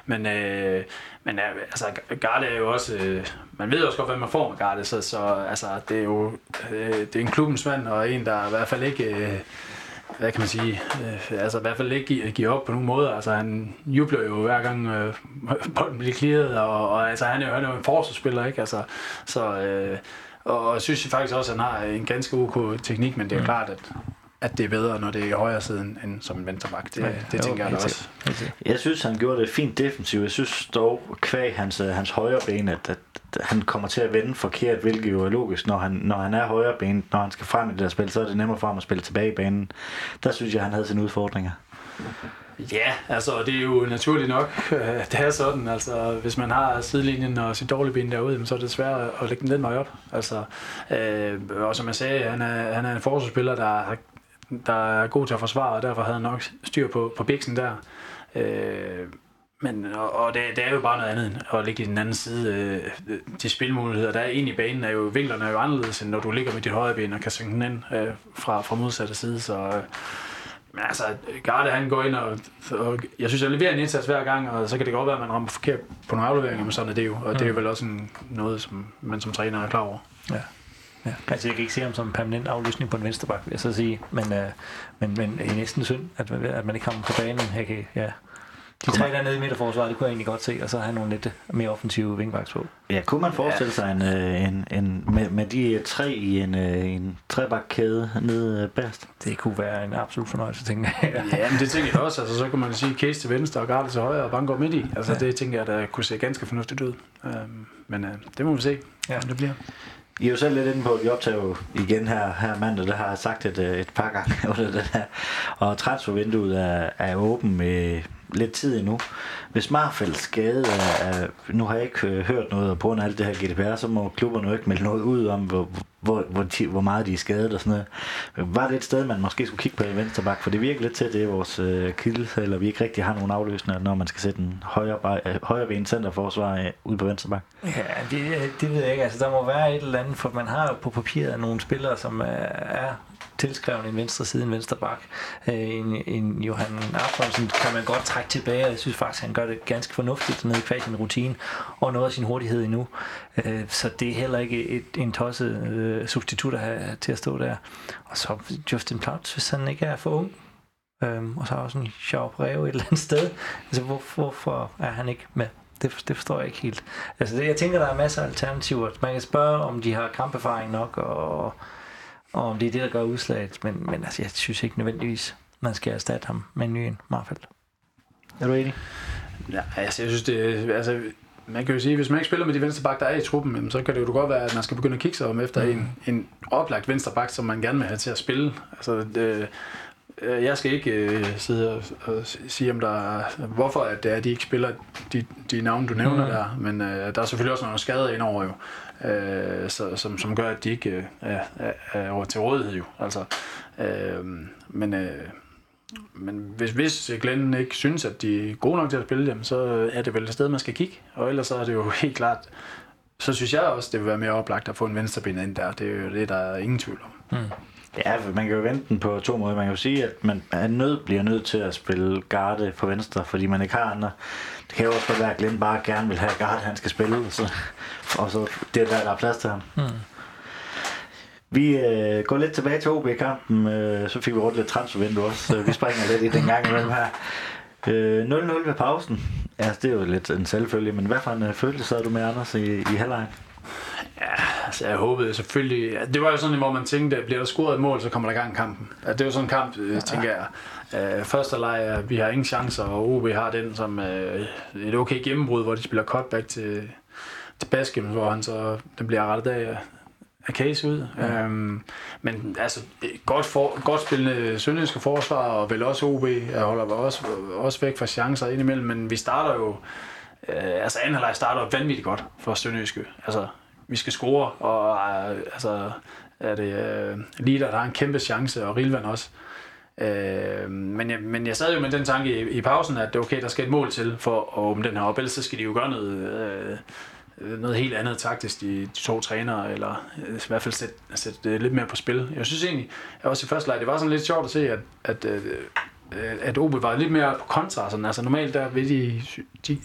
D: Men, øh, men øh, altså, Garde er jo også... Øh, man ved også godt, hvad man får med Garde, så, så altså, det er jo øh, det er en klubbens mand, og en, der i hvert fald ikke... Øh, hvad kan man sige, øh, altså i hvert fald ikke gi- giver op på nogen måde. Altså han jubler jo hver gang øh, bolden bliver clearet, og, og altså han er jo, han er jo en forsvarsspiller, ikke? Altså, så, øh, og jeg synes faktisk også, at han har en ganske ok teknik, men det er mm. klart, at, at det er bedre, når det er i højre siden, end som en venstreback. Det,
C: Ja,
D: det
C: jo,
D: tænker jeg da
C: helt
D: også.
B: Jeg synes, han gjorde det fint defensivt. Jeg synes dog, kvæg hans, øh, hans højre ben, at, at han kommer til at vende forkert, hvilket jo er logisk. Når han, når han er højre ben, når han skal frem i det der spil, så er det nemmere for ham at spille tilbage i banen. Der synes jeg, han havde sine udfordringer.
D: Ja, altså og det er jo naturligt nok. øh, Det er sådan, altså hvis man har sidelinjen og sit dårlige ben derude, så er det svært at lægge den lidt meget op. Altså, øh, og som jeg sagde, han er, han er en forsvarsspiller, der, er- der er god til at forsvare, og derfor havde han nok styr på, på biksen der. Øh, men, og, og det, det, er jo bare noget andet end at ligge i den anden side. Øh, de spilmuligheder, der er inde i banen, er jo, vinklerne er jo anderledes, end når du ligger med dit højre ben og kan synge den ind øh, fra, fra modsatte side. Så, øh, men altså, Garde han går ind, og, og jeg synes, jeg leverer en indsats hver gang, og så kan det godt være, at man rammer forkert på nogle afleveringer, men sådan er det jo. Og det er jo vel også en, noget, som man som træner er klar over.
C: Ja. Ja. Altså, jeg kan ikke se ham som en permanent afløsning på en venstreback, vil jeg så sige. Men, øh, men, men det er næsten synd, at man, at man ikke har ham på banen. Jeg kan, ja. De tre dernede i midterforsvaret, det kunne jeg egentlig godt se, og så have nogle lidt mere offensive wingbacks på.
B: Ja, kunne man forestille sig en, øh, en, en, med, med de tre i en, øh, en trebakkæde nede øh, bagerst?
C: Det kunne være en absolut fornøjelse, tænker jeg.
D: Ja, men det tænker jeg også. Altså, så kan man sige Case til venstre og Garde til højre og Bangor midt i. Altså,
C: Ja.
D: det tænker jeg, der kunne se ganske fornuftigt ud. Øhm, men øh, det må vi se,
C: Ja.
D: det bliver.
B: I er jo selv lidt inde på, at vi optager jo igen her, her mandag, det har jeg sagt et, øh, et par gange under det her. Og transfervinduet er, er åben med lidt tid endnu. Hvis Marfelds skade er, er, nu har jeg ikke øh, hørt noget på grund af alt det her GDPR, så må klubberne jo ikke melde noget ud om, hvor, hvor, hvor, hvor meget de er skadet og sådan noget. Var det et sted, man måske skulle kigge på i vensterbak? For det virker lidt til, at det er vores øh, kilde, eller vi ikke rigtig har nogen afløsninger, når man skal sætte en højre, øh, højre ben centerforsvar øh, ud på vensterbak.
C: Ja, det, det ved jeg ikke. Altså, der må være et eller andet, for man har jo på papiret nogle spillere, som øh, er, er tilskrevet en venstre side, en venstre bak. Øh, en, en Johan Arfronsen kan man godt trække tilbage, og jeg synes faktisk, han gør det ganske fornuftigt nede i sin rutine, og noget af sin hurtighed endnu. Øh, så det er heller ikke et, en tosset øh, substitut at have til at stå der. Og så Justin Plautz, hvis han ikke er for ung, Øhm, og så også en sjov brev et eller andet sted. Altså, hvor, hvorfor er han ikke med? Det, det forstår jeg ikke helt. Altså, det, jeg tænker, der er masser af alternativer. Man kan spørge, om de har kamperfaring nok, og, og om det er det, der gør udslaget. Men, men altså, jeg synes ikke nødvendigvis, man skal erstatte ham med en ny en Marfeldt. Er du enig?
D: Ja, altså, jeg synes, det altså, man kan jo sige, hvis man ikke spiller med de venstreback, der er i truppen, så kan det jo godt være, at man skal begynde at kigge sig om efter mm. en, en oplagt venstreback, som man gerne vil have til at spille. Altså, det, øh, jeg skal ikke øh, sidde og, og sige, om der er, hvorfor at det er, at de ikke spiller de, de navne, du nævner mm. der, men øh, der er selvfølgelig også nogle skader indover jo, øh, så, som, som gør, at de ikke øh, er, er, over til rådighed jo. Altså, øh, men øh, men hvis, hvis Glenn ikke synes, at de er gode nok til at spille dem, så er det vel et sted, man skal kigge. Og ellers så er det jo helt klart, så synes jeg også, det vil være mere oplagt at få en venstreben ind der. Det er jo det, der er ingen tvivl om.
C: Mm.
B: Ja, man kan jo vente den på to måder. Man kan jo sige, at man er nødt, bliver nødt til at spille garde på venstre, fordi man ikke har andre. Det kan jo også godt være, at Glenn bare gerne vil have garde, han skal spille, og så, og så det er der, der er plads til ham.
C: Mm.
B: Vi øh, går lidt tilbage til OB-kampen, øh, så fik vi rundt lidt transfervindue også, så vi springer lidt i den gang imellem her. Øh, 0-0 ved pausen. Ja, det er jo lidt en selvfølge, men hvad for en øh, følelse sad du med, Anders, i, i halvlejen?
D: Ja, altså, jeg håbede selvfølgelig... Det var jo sådan, hvor man tænkte, at bliver der scoret et mål, så kommer der gang i kampen. Det var sådan en kamp, øh, tænker jeg. Øh, første leg, vi har ingen chancer, og OB har den som øh, et okay gennembrud, hvor de spiller cutback til, til Baskin, hvor han så, den bliver rettet af, af case ud. Ja. Øhm, men altså, godt, for, godt spillende sønderjyske forsvar, og vel også OB, jeg holder også, også væk fra chancer indimellem, men vi starter jo, øh, altså anden halvleg starter vanvittigt godt for Sønderjyske. Altså, vi skal score, og øh, altså, er det øh, Lider, der har en kæmpe chance, og Rilvan også. Øh, men, jeg, men jeg sad jo med den tanke i, i pausen, at det er okay, der skal et mål til for at åbne den her op, ellers så skal de jo gøre noget, øh, øh noget helt andet taktisk, de, de to trænere, eller øh, i hvert fald sætte, sætte det lidt mere på spil. Jeg synes egentlig, at også i første leg, det var sådan lidt sjovt at se, at, at, øh, øh at OB var lidt mere på kontra. Sådan. Altså normalt der vil de, de,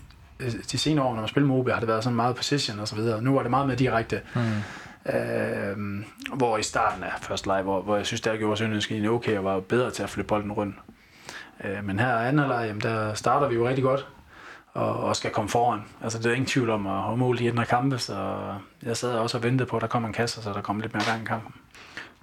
D: de senere år, når man spiller OB, har det været sådan meget position og så videre. Nu var det meget mere direkte. Mm. Øh, hvor i starten af første leg, hvor, hvor jeg synes, der gjorde Sønderjysk okay og var bedre til at flytte bolden rundt. Øh, men her anden leg, jamen, der starter vi jo rigtig godt og, og skal komme foran. Altså, det er ingen tvivl om at have mål i den her kampe, så jeg sad også og ventede på, at der kom en kasse, så der kom lidt mere gang i kampen.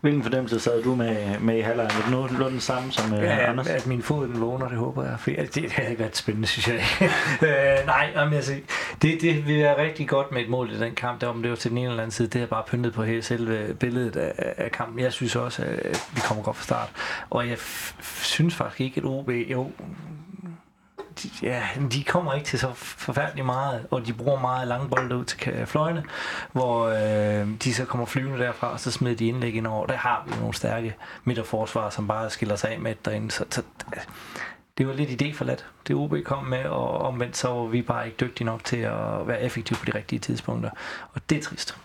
B: Hvilken fornemmelse sad du med, med i halvlejen? Er det noget den samme som uh,
C: ja,
B: Anders?
C: at min fod den vågner, det håber jeg. For det, det har ikke været spændende, synes jeg. øh, nej, jamen, altså, det, det vil være rigtig godt med et mål i den kamp. Der, om det var til den ene eller anden side, det er bare pyntet på hele selve billedet af, af kampen. Jeg synes også, at vi kommer godt fra start. Og jeg synes faktisk ikke, at OB, jo, ja, de kommer ikke til så forfærdeligt meget, og de bruger meget lange bolde ud til fløjene, hvor øh, de så kommer flyvende derfra, og så smider de indlæg ind over. Der har vi nogle stærke midterforsvar, som bare skiller sig af med derinde. Så, så altså, det var lidt idé for let. Det OB kom med, og omvendt så var vi bare ikke dygtige nok til at være effektive på de rigtige tidspunkter. Og det er trist.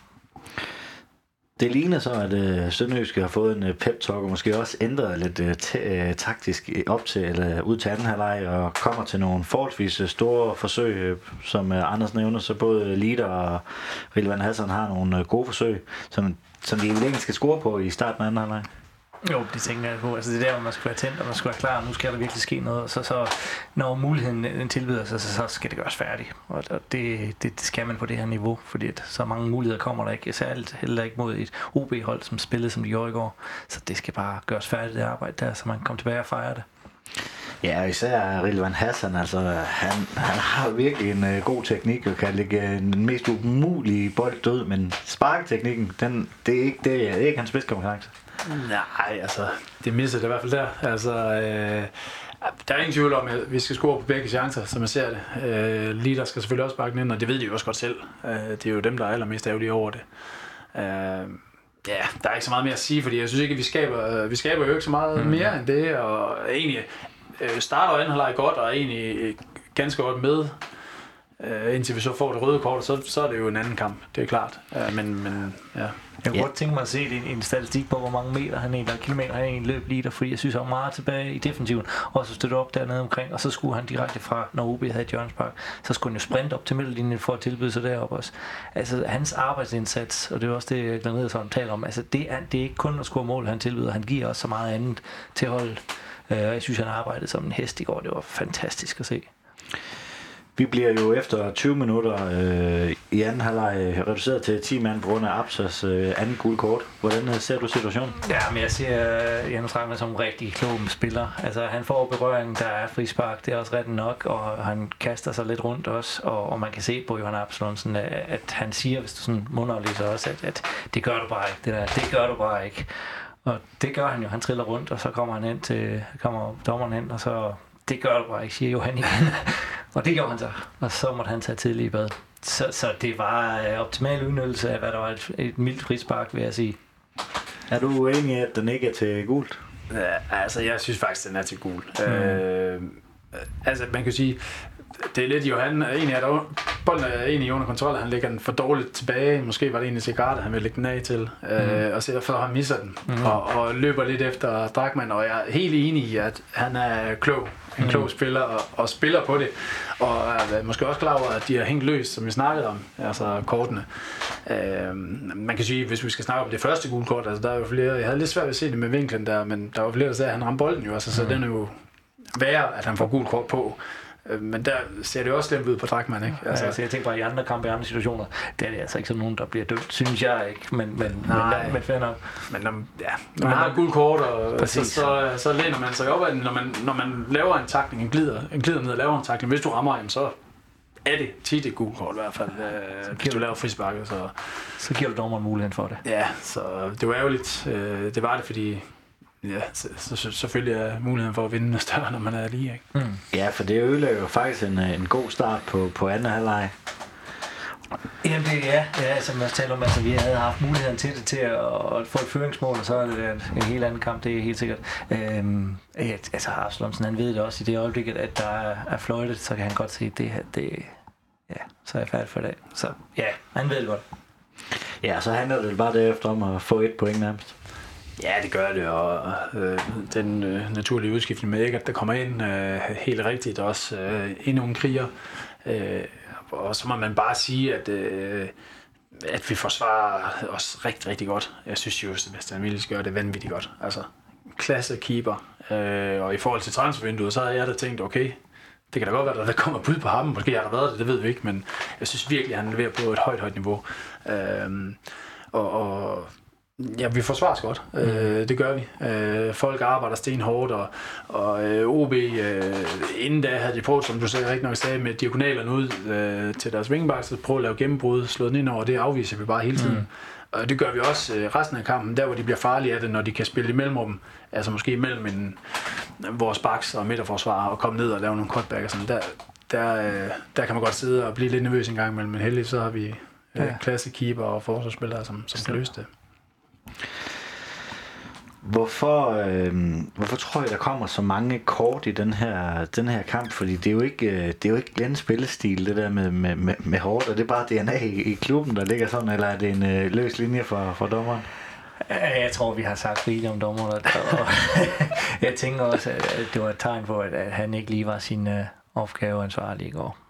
B: Det ligner så, at øh, Sønderjyske har fået en øh, pep-talk, og måske også ændret lidt øh, t- øh, taktisk op til, eller ud til anden halvleg, og kommer til nogle forholdsvis øh, store forsøg, øh, som øh, Anders nævner, så både Lider og Rilvan Hassan har nogle øh, gode forsøg, som, som de egentlig skal score på i starten af anden halvleg.
C: Jo, det tænker jeg på. Altså det er der, hvor man skal være tændt, og man skal være klar, og nu skal der virkelig ske noget. Så, så når muligheden den tilbyder sig, så, så skal det gøres færdigt. Og, og det, det, det, skal man på det her niveau, fordi at så mange muligheder kommer der ikke. Særligt heller ikke mod et OB-hold, som spillede, som de gjorde i går. Så det skal bare gøres færdigt, det arbejde der, så man kan komme tilbage og fejre det.
B: Ja, især Rilvan Hassan, altså han, han har virkelig en uh, god teknik og kan lægge den mest umulige bold død, men sparketeknikken, den, det, er ikke, det er ikke hans bedste kompetence.
D: Nej, altså, det misser det i hvert fald der. Altså, øh, der er ingen tvivl om, at vi skal score på begge chancer, som man ser det. Øh, Lider skal selvfølgelig også bakke ind, og det ved de jo også godt selv. Øh, det er jo dem, der er allermest ærgerlige over det. Øh, ja, der er ikke så meget mere at sige, fordi jeg synes ikke, at vi skaber, vi skaber jo ikke så meget mm. mere end det, og egentlig øh, starter anden halvleg godt, og er egentlig ganske godt med, øh, indtil vi så får det røde kort, så, så er det jo en anden kamp, det er klart. Øh, men, men ja.
C: Jeg kunne ja. godt tænke mig at se en, en statistik på, hvor mange meter han egentlig, kilometer han egentlig løb lige der, fordi jeg synes, han var meget tilbage i defensiven, og så støtte op dernede omkring, og så skulle han direkte fra, når OB havde Jørgens Park, så skulle han jo sprinte op til middellinjen for at tilbyde sig derop også. Altså hans arbejdsindsats, og det er også det, jeg glæder sådan taler om, altså det er, det er ikke kun at score mål, han tilbyder, han giver også så meget andet til holdet. Uh, jeg synes, han arbejdede som en hest i går, det var fantastisk at se.
B: Vi bliver jo efter 20 minutter øh, i anden halvleg reduceret til 10 mand på grund af Absas øh, anden gule kort. Hvordan øh, ser du situationen?
C: Ja, men jeg ser øh, Janus Ragnar som en rigtig klog spiller. Altså, han får berøring, der er frispark, det er også ret nok, og han kaster sig lidt rundt også, og, og man kan se på Johan Absalonsen, at, at han siger, hvis du sådan mundaflæser også, at, at det gør du bare ikke, det der, det gør du bare ikke. Og det gør han jo, han triller rundt, og så kommer han ind til, kommer dommeren ind, og så det gør du bare ikke, siger Johan igen. og det gjorde han så, og så måtte han tage tidlig i bad. Så, så det var øh, optimal udnyttelse af, hvad der var et, et mildt frispark, vil jeg sige.
B: Er du uenig i, at den ikke er til gult?
D: Ja, altså, jeg synes faktisk, den er til gul. Mm. Øh, altså, man kan sige, det er lidt Johan, egentlig er der, bolden er egentlig under kontrol, han lægger den for dårligt tilbage, måske var det egentlig Cigarda, han vil lægge den af til, mm. øh, og så derfor han misser den, mm. og, og, løber lidt efter Drakman, og jeg er helt enig i, at han er klog, en klog mm. spiller, og, og spiller på det, og er måske også klar over, at de har hængt løs, som vi snakkede om, altså kortene. Øh, man kan sige, hvis vi skal snakke om det første gule kort, altså der er jo flere, jeg havde lidt svært ved at se det med vinklen der, men der var flere, der sagde, at han ramte bolden jo, altså, så mm. den er jo værre, at han får gul kort på. Øh, men der ser det også slemt ud på Dragman, ikke?
C: Altså, altså, jeg tænker bare, i andre kampe, i andre situationer, det er det altså ikke sådan nogen, der bliver dømt, synes jeg ikke, men, men,
D: Nej.
C: men, men fair nok.
D: Men når, ja, når man har et gult kort, og så,
C: Præcis.
D: så, så, læner man sig op ad. Når man, når man laver en takling, en glider, en glider ned og laver en takling, hvis du rammer ham, så er det tit et gult kort i hvert fald, øh, hvis du laver frisparket. Så,
C: Så giver du dommeren muligheden for det.
D: ja, så det var ærgerligt. Øh, det var det, fordi ja, så, så, selvfølgelig er muligheden for at vinde større, når man er lige. Ikke?
C: Mm.
B: Ja, for det ødelagde jo faktisk en, øh, en god start på, på anden halvleg.
C: Jamen det ja, ja, som jeg talte om, altså vi havde haft muligheden til det til at, at få et føringsmål, og så er det en, en helt anden kamp, det er helt sikkert. Øhm, ja, altså Arslomsen, han ved det også i det øjeblik, at der er, er fløjtet, så kan han godt se, at det her, det, ja, så er jeg færdig for i dag. Så ja, han ved det godt.
B: Ja, så handler det bare derefter om at få et point nærmest.
D: Ja, det gør det, og øh, den øh, naturlige udskiftning med Eggert, der kommer ind øh, helt rigtigt, også øh, endnu en kriger. Øh, og så må man bare sige, at, øh, at vi forsvarer os rigtig, rigtig godt. Jeg synes jo, Sebastian Milis gør det vanvittigt godt. Altså, klasse keeper. Øh, og i forhold til transfervinduet, så havde jeg da tænkt, okay, det kan da godt være, at der kommer bud på ham. Måske har der været det, det ved vi ikke, men jeg synes virkelig, at han leverer på et højt, højt niveau. Øh, og, og Ja, vi forsvarer os godt. Mm. Øh, det gør vi. Øh, folk arbejder stenhårdt, og, og øh, OB, øh, inden da havde de prøvet, som du sagde, rigtig nok sagde, med diagonalerne ud øh, til deres vingebaks, at prøve at lave gennembrud, slå den ind over, det afviser vi bare hele tiden. Mm. Og det gør vi også øh, resten af kampen, der hvor de bliver farlige af det, når de kan spille imellem dem, altså måske mellem en, vores baks og midterforsvar, og komme ned og lave nogle cutback og sådan, der, der, øh, der kan man godt sidde og blive lidt nervøs en gang imellem, men heldigvis så har vi øh,
C: Ja.
D: klasse keeper og forsvarsspillere, som, som kan løse det.
B: Hvorfor, øh, hvorfor tror jeg, der kommer så mange kort i den her, den her kamp? Fordi det er jo ikke, øh, det er jo ikke Glens spillestil, det der med, med, med, med hårdt. Er det bare DNA i, i klubben, der ligger sådan, eller er det en øh, løs linje for, for dommeren?
C: Ja, Jeg tror, vi har sagt rigeligt om dommerne, og jeg tænker også, at det var et tegn på, at han ikke lige var sin uh, opgaveansvarlig i går.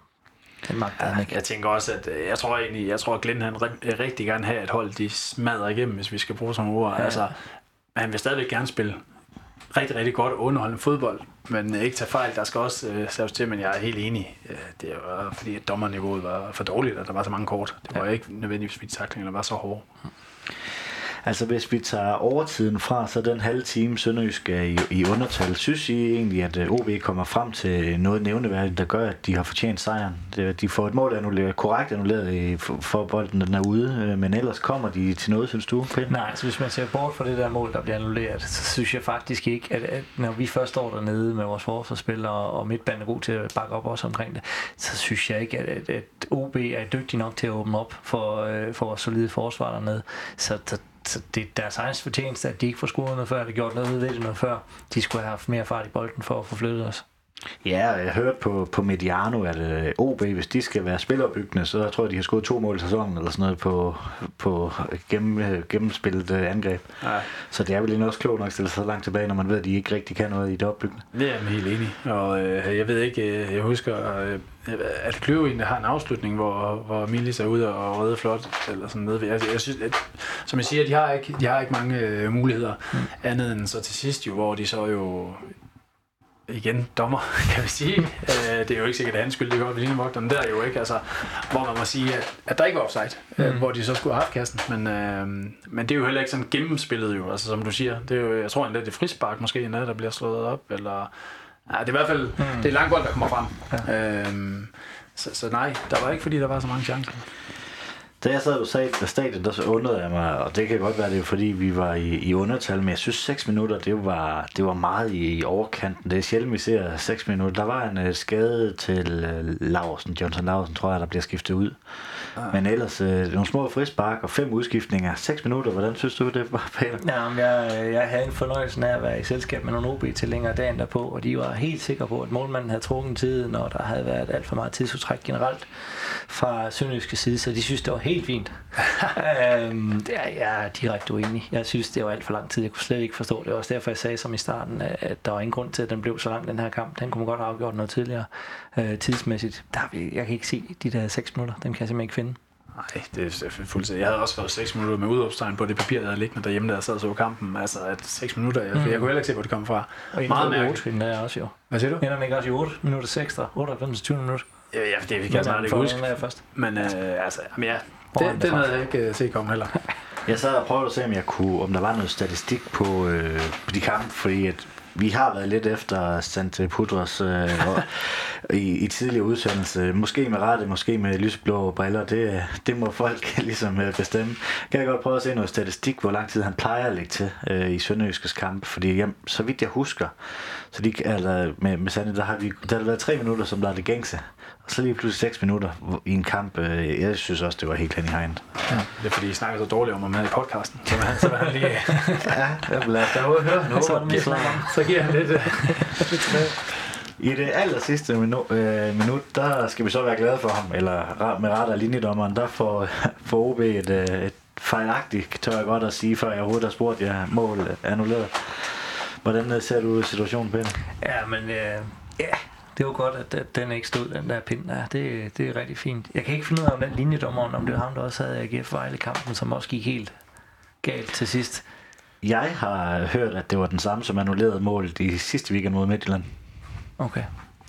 C: Den magter han ikke.
D: Jeg tænker også, at øh, jeg tror egentlig, jeg tror, at Glenn han ri- rigtig gerne have, at holdet de smadrer igennem, hvis vi skal bruge sådan nogle ord.
C: Ja.
D: Altså, han vil stadigvæk gerne spille rigtig, rigtig godt og underholdende fodbold, men ikke tage fejl. Der skal også øh, saves til, men jeg er helt enig. Øh, det var fordi, at dommerniveauet var for dårligt, at der var så mange kort. Det var ja. ikke nødvendigvis, fordi taklingerne var så hårde.
B: Altså hvis vi tager overtiden fra, så den halve time Sønderjysk er i, i undertal. Synes I egentlig, at øh, OB kommer frem til noget nævneværdigt, der gør, at de har fortjent sejren? Det- De får et mål annulleret, korrekt annulleret i- for, bolden, den er ude, øh, men ellers kommer de til noget, synes du? Peter?
C: Nej, så hvis man ser bort fra det der mål, der bliver annulleret, så synes jeg faktisk ikke, at, at når vi først står dernede med vores forsvarsspillere, og midtbanen er god til at bakke op også omkring det, så synes jeg ikke, at, at, at OB er dygtig nok til at åbne op for, øh, for vores solide forsvar dernede. Så, så det er deres egen fortjeneste, at de ikke får scoret noget før, eller gjort noget ved det noget før. De skulle have haft mere fart i bolden for at få flyttet os.
B: Ja, jeg hørte på, på Mediano, at øh, OB, hvis de skal være spilopbyggende, så tror jeg, de har skåret to mål i sæsonen, eller sådan noget, på, på gennem, øh, gennemspillet øh, angreb.
D: Ja.
B: Så det er vel også klogt nok at stille sig så langt tilbage, når man ved, at de ikke rigtig kan noget i det opbyggende.
D: Det er jeg helt enig. Og øh, jeg ved ikke, øh, jeg husker, øh, at Kløve egentlig har en afslutning, hvor, hvor Milis er ude og redde flot, eller sådan noget. Jeg, jeg synes, at, som jeg siger, de har ikke, de har ikke mange øh, muligheder mm. andet end så til sidst jo, hvor de så jo igen dommer, kan vi sige. Øh, det er jo ikke sikkert, at hans skyld, det går ved linjevogteren der jo ikke. Altså, hvor man må sige, at, at der ikke var offside, mm. øh, hvor de så skulle have haft kassen. Men, øh, men det er jo heller ikke sådan gennemspillet jo, altså som du siger. Det er jo, jeg tror endda, det er frispark måske endda, der bliver slået op, eller... Ja, det er i hvert fald mm. det er langt bold, der kommer frem. Ja. Øhm, så, så nej, der var ikke, fordi der var så mange chancer.
B: Da jeg sad på stadion, der så undrede jeg mig, og det kan godt være, det er fordi, vi var i, i undertal, men jeg synes 6 minutter, det var, det var meget i, i overkanten. Det er sjældent, vi ser 6 minutter. Der var en uh, skade til uh, Larsen, Johnson Larsen, tror jeg, der bliver skiftet ud. Ah. Men ellers, uh, nogle små frispark og fem udskiftninger. 6 minutter, hvordan synes du, det var, Peter?
C: Ja, men jeg, jeg havde en fornøjelse af at være i selskab med nogle OB-tilhængere dagen derpå, og de var helt sikre på, at målmanden havde trukket tiden, og der havde været alt for meget tidsudtræk generelt fra Sønderjyske side, så de synes, det var helt fint. øhm, det er, jeg er direkte uenig. Jeg synes, det var alt for lang tid. Jeg kunne slet ikke forstå det. Også derfor, jeg sagde som i starten, at der var ingen grund til, at den blev så lang, den her kamp. Den kunne man godt have afgjort noget tidligere øh, tidsmæssigt. Der jeg kan ikke se de der 6 minutter. Dem kan jeg simpelthen ikke finde.
D: Nej, det er fuldstændig. Jeg havde også fået 6 minutter med udopstegn på det papir, der havde liggende derhjemme, der jeg sad og så kampen. Altså, at 6 minutter, jeg, mm. jeg kunne heller ikke se, hvor det kom fra.
C: Og
D: Meget mærkeligt.
C: er også jo.
D: Hvad siger du?
C: Ender den ikke også i 8 minutter ekstra? 98 20 minutter?
D: Ja, det kan jeg snart ikke huske.
C: Først.
D: Men øh, altså, jamen ja, det,
C: derfra.
D: havde jeg ikke øh, set komme heller.
B: Jeg sad og prøvede at se, om, jeg kunne, om der var noget statistik på, øh, på de kampe, fordi at vi har været lidt efter Sante Pudros øh, i, i tidligere udsendelse. Måske med rette, måske med lysblå briller. Det, det må folk ligesom øh, bestemme. Kan jeg godt prøve at se noget statistik, hvor lang tid han plejer at lægge til øh, i Sønderjyskes kamp. Fordi jamen, så vidt jeg husker, så de, altså, med, med Sande, der har, vi, der har det været tre minutter, som der er det gængse. Og så lige pludselig 6 minutter i en kamp. Øh, jeg synes også, det var helt hen i hegnet.
D: Det er fordi, I snakker så dårligt om ham her i podcasten. Så han, så han lige...
B: Ja, jeg vil lade høre noget.
C: Så er om.
D: så giver han lidt... øh,
B: I det aller sidste minu, øh, minut, der skal vi så være glade for ham, eller med ret af linjedommeren, der får, får OB et, øh, et fejlagtigt, tør jeg godt at sige, før jeg overhovedet har spurgt jer mål annulleret. Hvordan øh, ser du situationen det?
C: Ja, men øh, ja, det var godt, at at den ikke stod, den der pind der. Det, det er rigtig fint. Jeg kan ikke finde ud af, om den linjedommeren, om det var ham, der også havde AGF Vejle-kampen, som også gik helt galt til sidst.
B: Jeg har hørt, at det var den samme, som annullerede målet i sidste weekend mod Midtjylland.
C: Okay.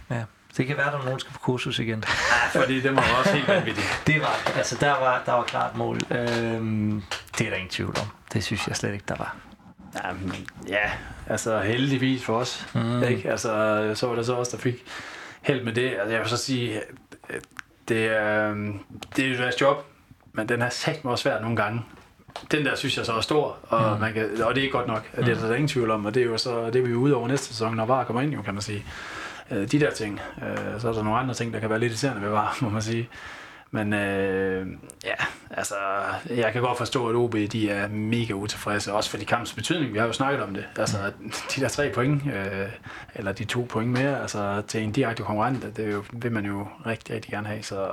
C: Ja. Det kan være, at der er nogen, der skal på kursus igen.
D: fordi det var også helt vanvittigt.
C: Det var, altså der var, der var klart mål. Øhm, det er der ingen tvivl om. Det synes jeg slet ikke, der var.
D: Jamen, ja, altså heldigvis for os. Mm. Ikke? Altså, så var det så også, der fik held med det. Altså, jeg vil så sige, øh, det er, øhm, det er jo deres job, men den er sagt mig også svært nogle gange. Den der synes jeg så er stor, og, mm. man kan, og det er ikke godt nok. Det er der ingen tvivl om, og det er jo så det er vi jo ude over næste sæson, når VAR kommer ind, jo, kan man sige. Øh, De der ting. Øh, Så er der nogle andre ting, der kan være lidt irriterende ved VAR, må man sige. Men øh, ja, altså, jeg kan godt forstå, at OB de er mega utilfredse, også for de kampens betydning. Vi har jo snakket om det. Altså, de der tre point, øh, eller de to point mere, altså til en direkte konkurrent, det er jo, vil man jo rigtig, rigtig gerne have. Så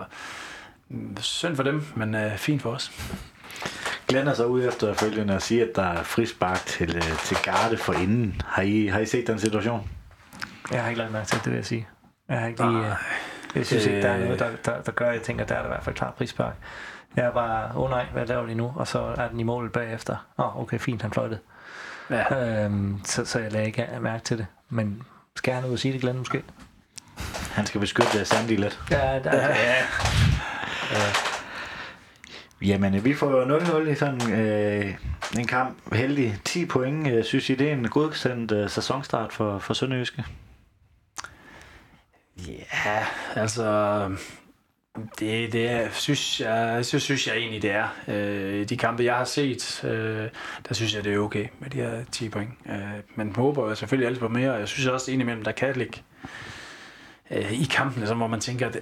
D: mm, synd for dem, men øh, fint for os.
B: Glenn er så ude efter følgende at sige, at der er frispark til, øh, til Garde for inden. Har I, har I set den situation?
C: Jeg har ikke lagt mærke til det, vil jeg sige. Jeg har ikke lige... Øh, Jeg synes ikke, der er
D: Øh.
C: noget, der, der, der gør, at jeg tænker, der er der i hvert fald klart prispark. Jeg er bare, åh oh nej, hvad laver de nu? Og så er den i målet bagefter. Åh, oh, okay, fint, han fløjtede.
D: Ja.
C: Øhm, så, så jeg lagde ikke mærke til det. Men skal han ud og sige det, Glenn, måske?
B: Han skal beskytte øh, Sandy lidt.
C: Ja, der, ja.
B: Jamen, øh, vi får jo 0-0 i sådan øh, en kamp. Heldig 10 point. Øh, synes I, det er en godkendt øh, sæsonstart for, for Sønderjyske?
D: Ja, altså... Det, det er, synes, jeg, så synes jeg egentlig, det er. Øh, de kampe, jeg har set, øh, der synes jeg, det er okay med de her 10 point. Øh, man håber jo selvfølgelig altid på mere, og jeg synes også indimellem, der kan ligge øh, i kampene, som, hvor man tænker, at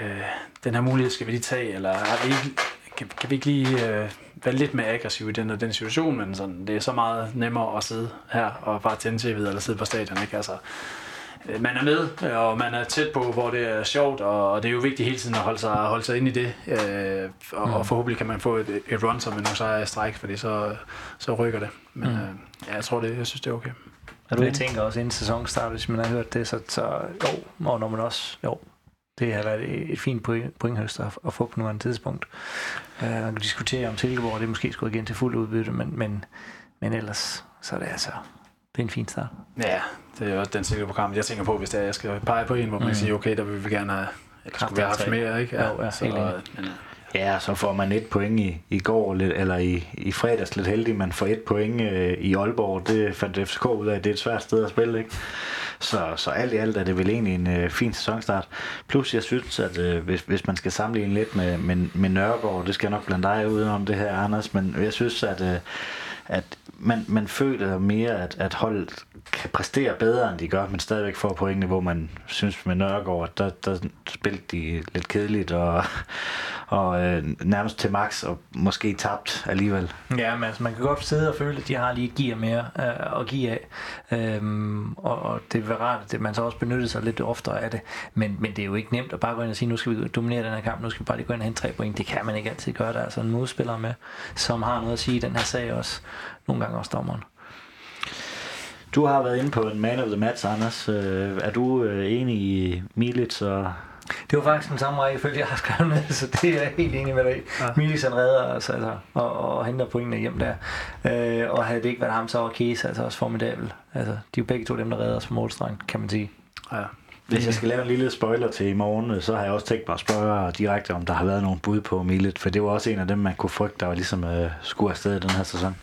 D: øh, den her mulighed skal vi lige tage, eller har vi ikke, kan, kan vi ikke lige øh, være lidt mere aggressiv i den og den situation, men sådan, det er så meget nemmere at sidde her og bare tænde tv'et eller sidde på stadion, ikke? Altså, man er med, og man er tæt på, hvor det er sjovt, og og det er jo vigtigt hele tiden at holde sig, holde sig ind i det, øh, og, mm. og forhåbentlig kan man få et, et run, som en sejr i stræk, fordi så, så rykker det. Men mm. øh, ja, jeg tror det, jeg synes det er okay.
C: Er du jeg tænker også inden sæsonen starter, hvis man har hørt det, så, så jo, og når man også, jo, det har været et, et fint point, pointhøster at, at få på nuværende tidspunkt. Uh, man kan diskutere om Silkeborg, det måske skulle igen til fuld udbytte, men, men, men ellers, så er det altså, det er en fin start.
D: Ja, det er også den sikre program, jeg tænker på, hvis det er, jeg skal pege på en, hvor man
C: Mm.
D: kan sige, okay, der vil vi gerne have, eller skulle vi have haft mere, ikke?
C: Jo, ja,
D: så,
C: helt enig.
D: men, øh,
B: Ja, så får man et point i, i går, lidt, eller i, i fredags lidt heldig. Man får et point øh, i Aalborg. Det fandt FCK ud af, at det er et svært sted at spille, ikke? Så, så alt i alt er det vel egentlig en øh, fin sæsonstart. Plus jeg synes, at øh, hvis, hvis man skal sammenligne lidt med, med, med Nørgaard, det skal jeg nok blande dig udenom det her, Anders, men jeg synes, at, øh, at man, man føler mere, at, at holdet kan præstere bedre, end de gør, men stadigvæk får pointene, hvor man synes med Nørgaard, at der, der spilte de lidt kedeligt og, og øh, nærmest til max og måske tabt alligevel.
C: Ja, men altså, man kan godt sidde og føle, at de har lige et gear mere øh, at give af. Øhm, og, og det er rart, at man så også benytter sig lidt oftere af det. Men, men det er jo ikke nemt at bare gå ind og sige, nu skal vi dominere den her kamp, nu skal vi bare lige gå ind og hente tre point. Det kan man ikke altid gøre. Der er altså en modspiller med, som har noget at sige i den her sag også. Nogle gange også dommeren.
B: Du har været inde på en man of the match, Anders. Øh, er du øh, enig i Milits og
C: Det var faktisk den samme rækkefølge, jeg har skrevet med, så det er jeg helt enig med dig i.
D: Ja.
C: Milis han redder altså, altså, og, og henter pointene hjem der. Øh, og havde det ikke været ham, så var Kies altså også formidabel. Altså, de er jo begge to dem, der redder os på målstregen, kan man sige.
D: Ja.
B: Hvis jeg skal lave en lille spoiler til i morgen, øh, så har jeg også tænkt mig at spørge direkte, om der har været nogle bud på Milet, for det var også en af dem, man kunne frygte, der var ligesom øh, skulle afsted i den her sæson.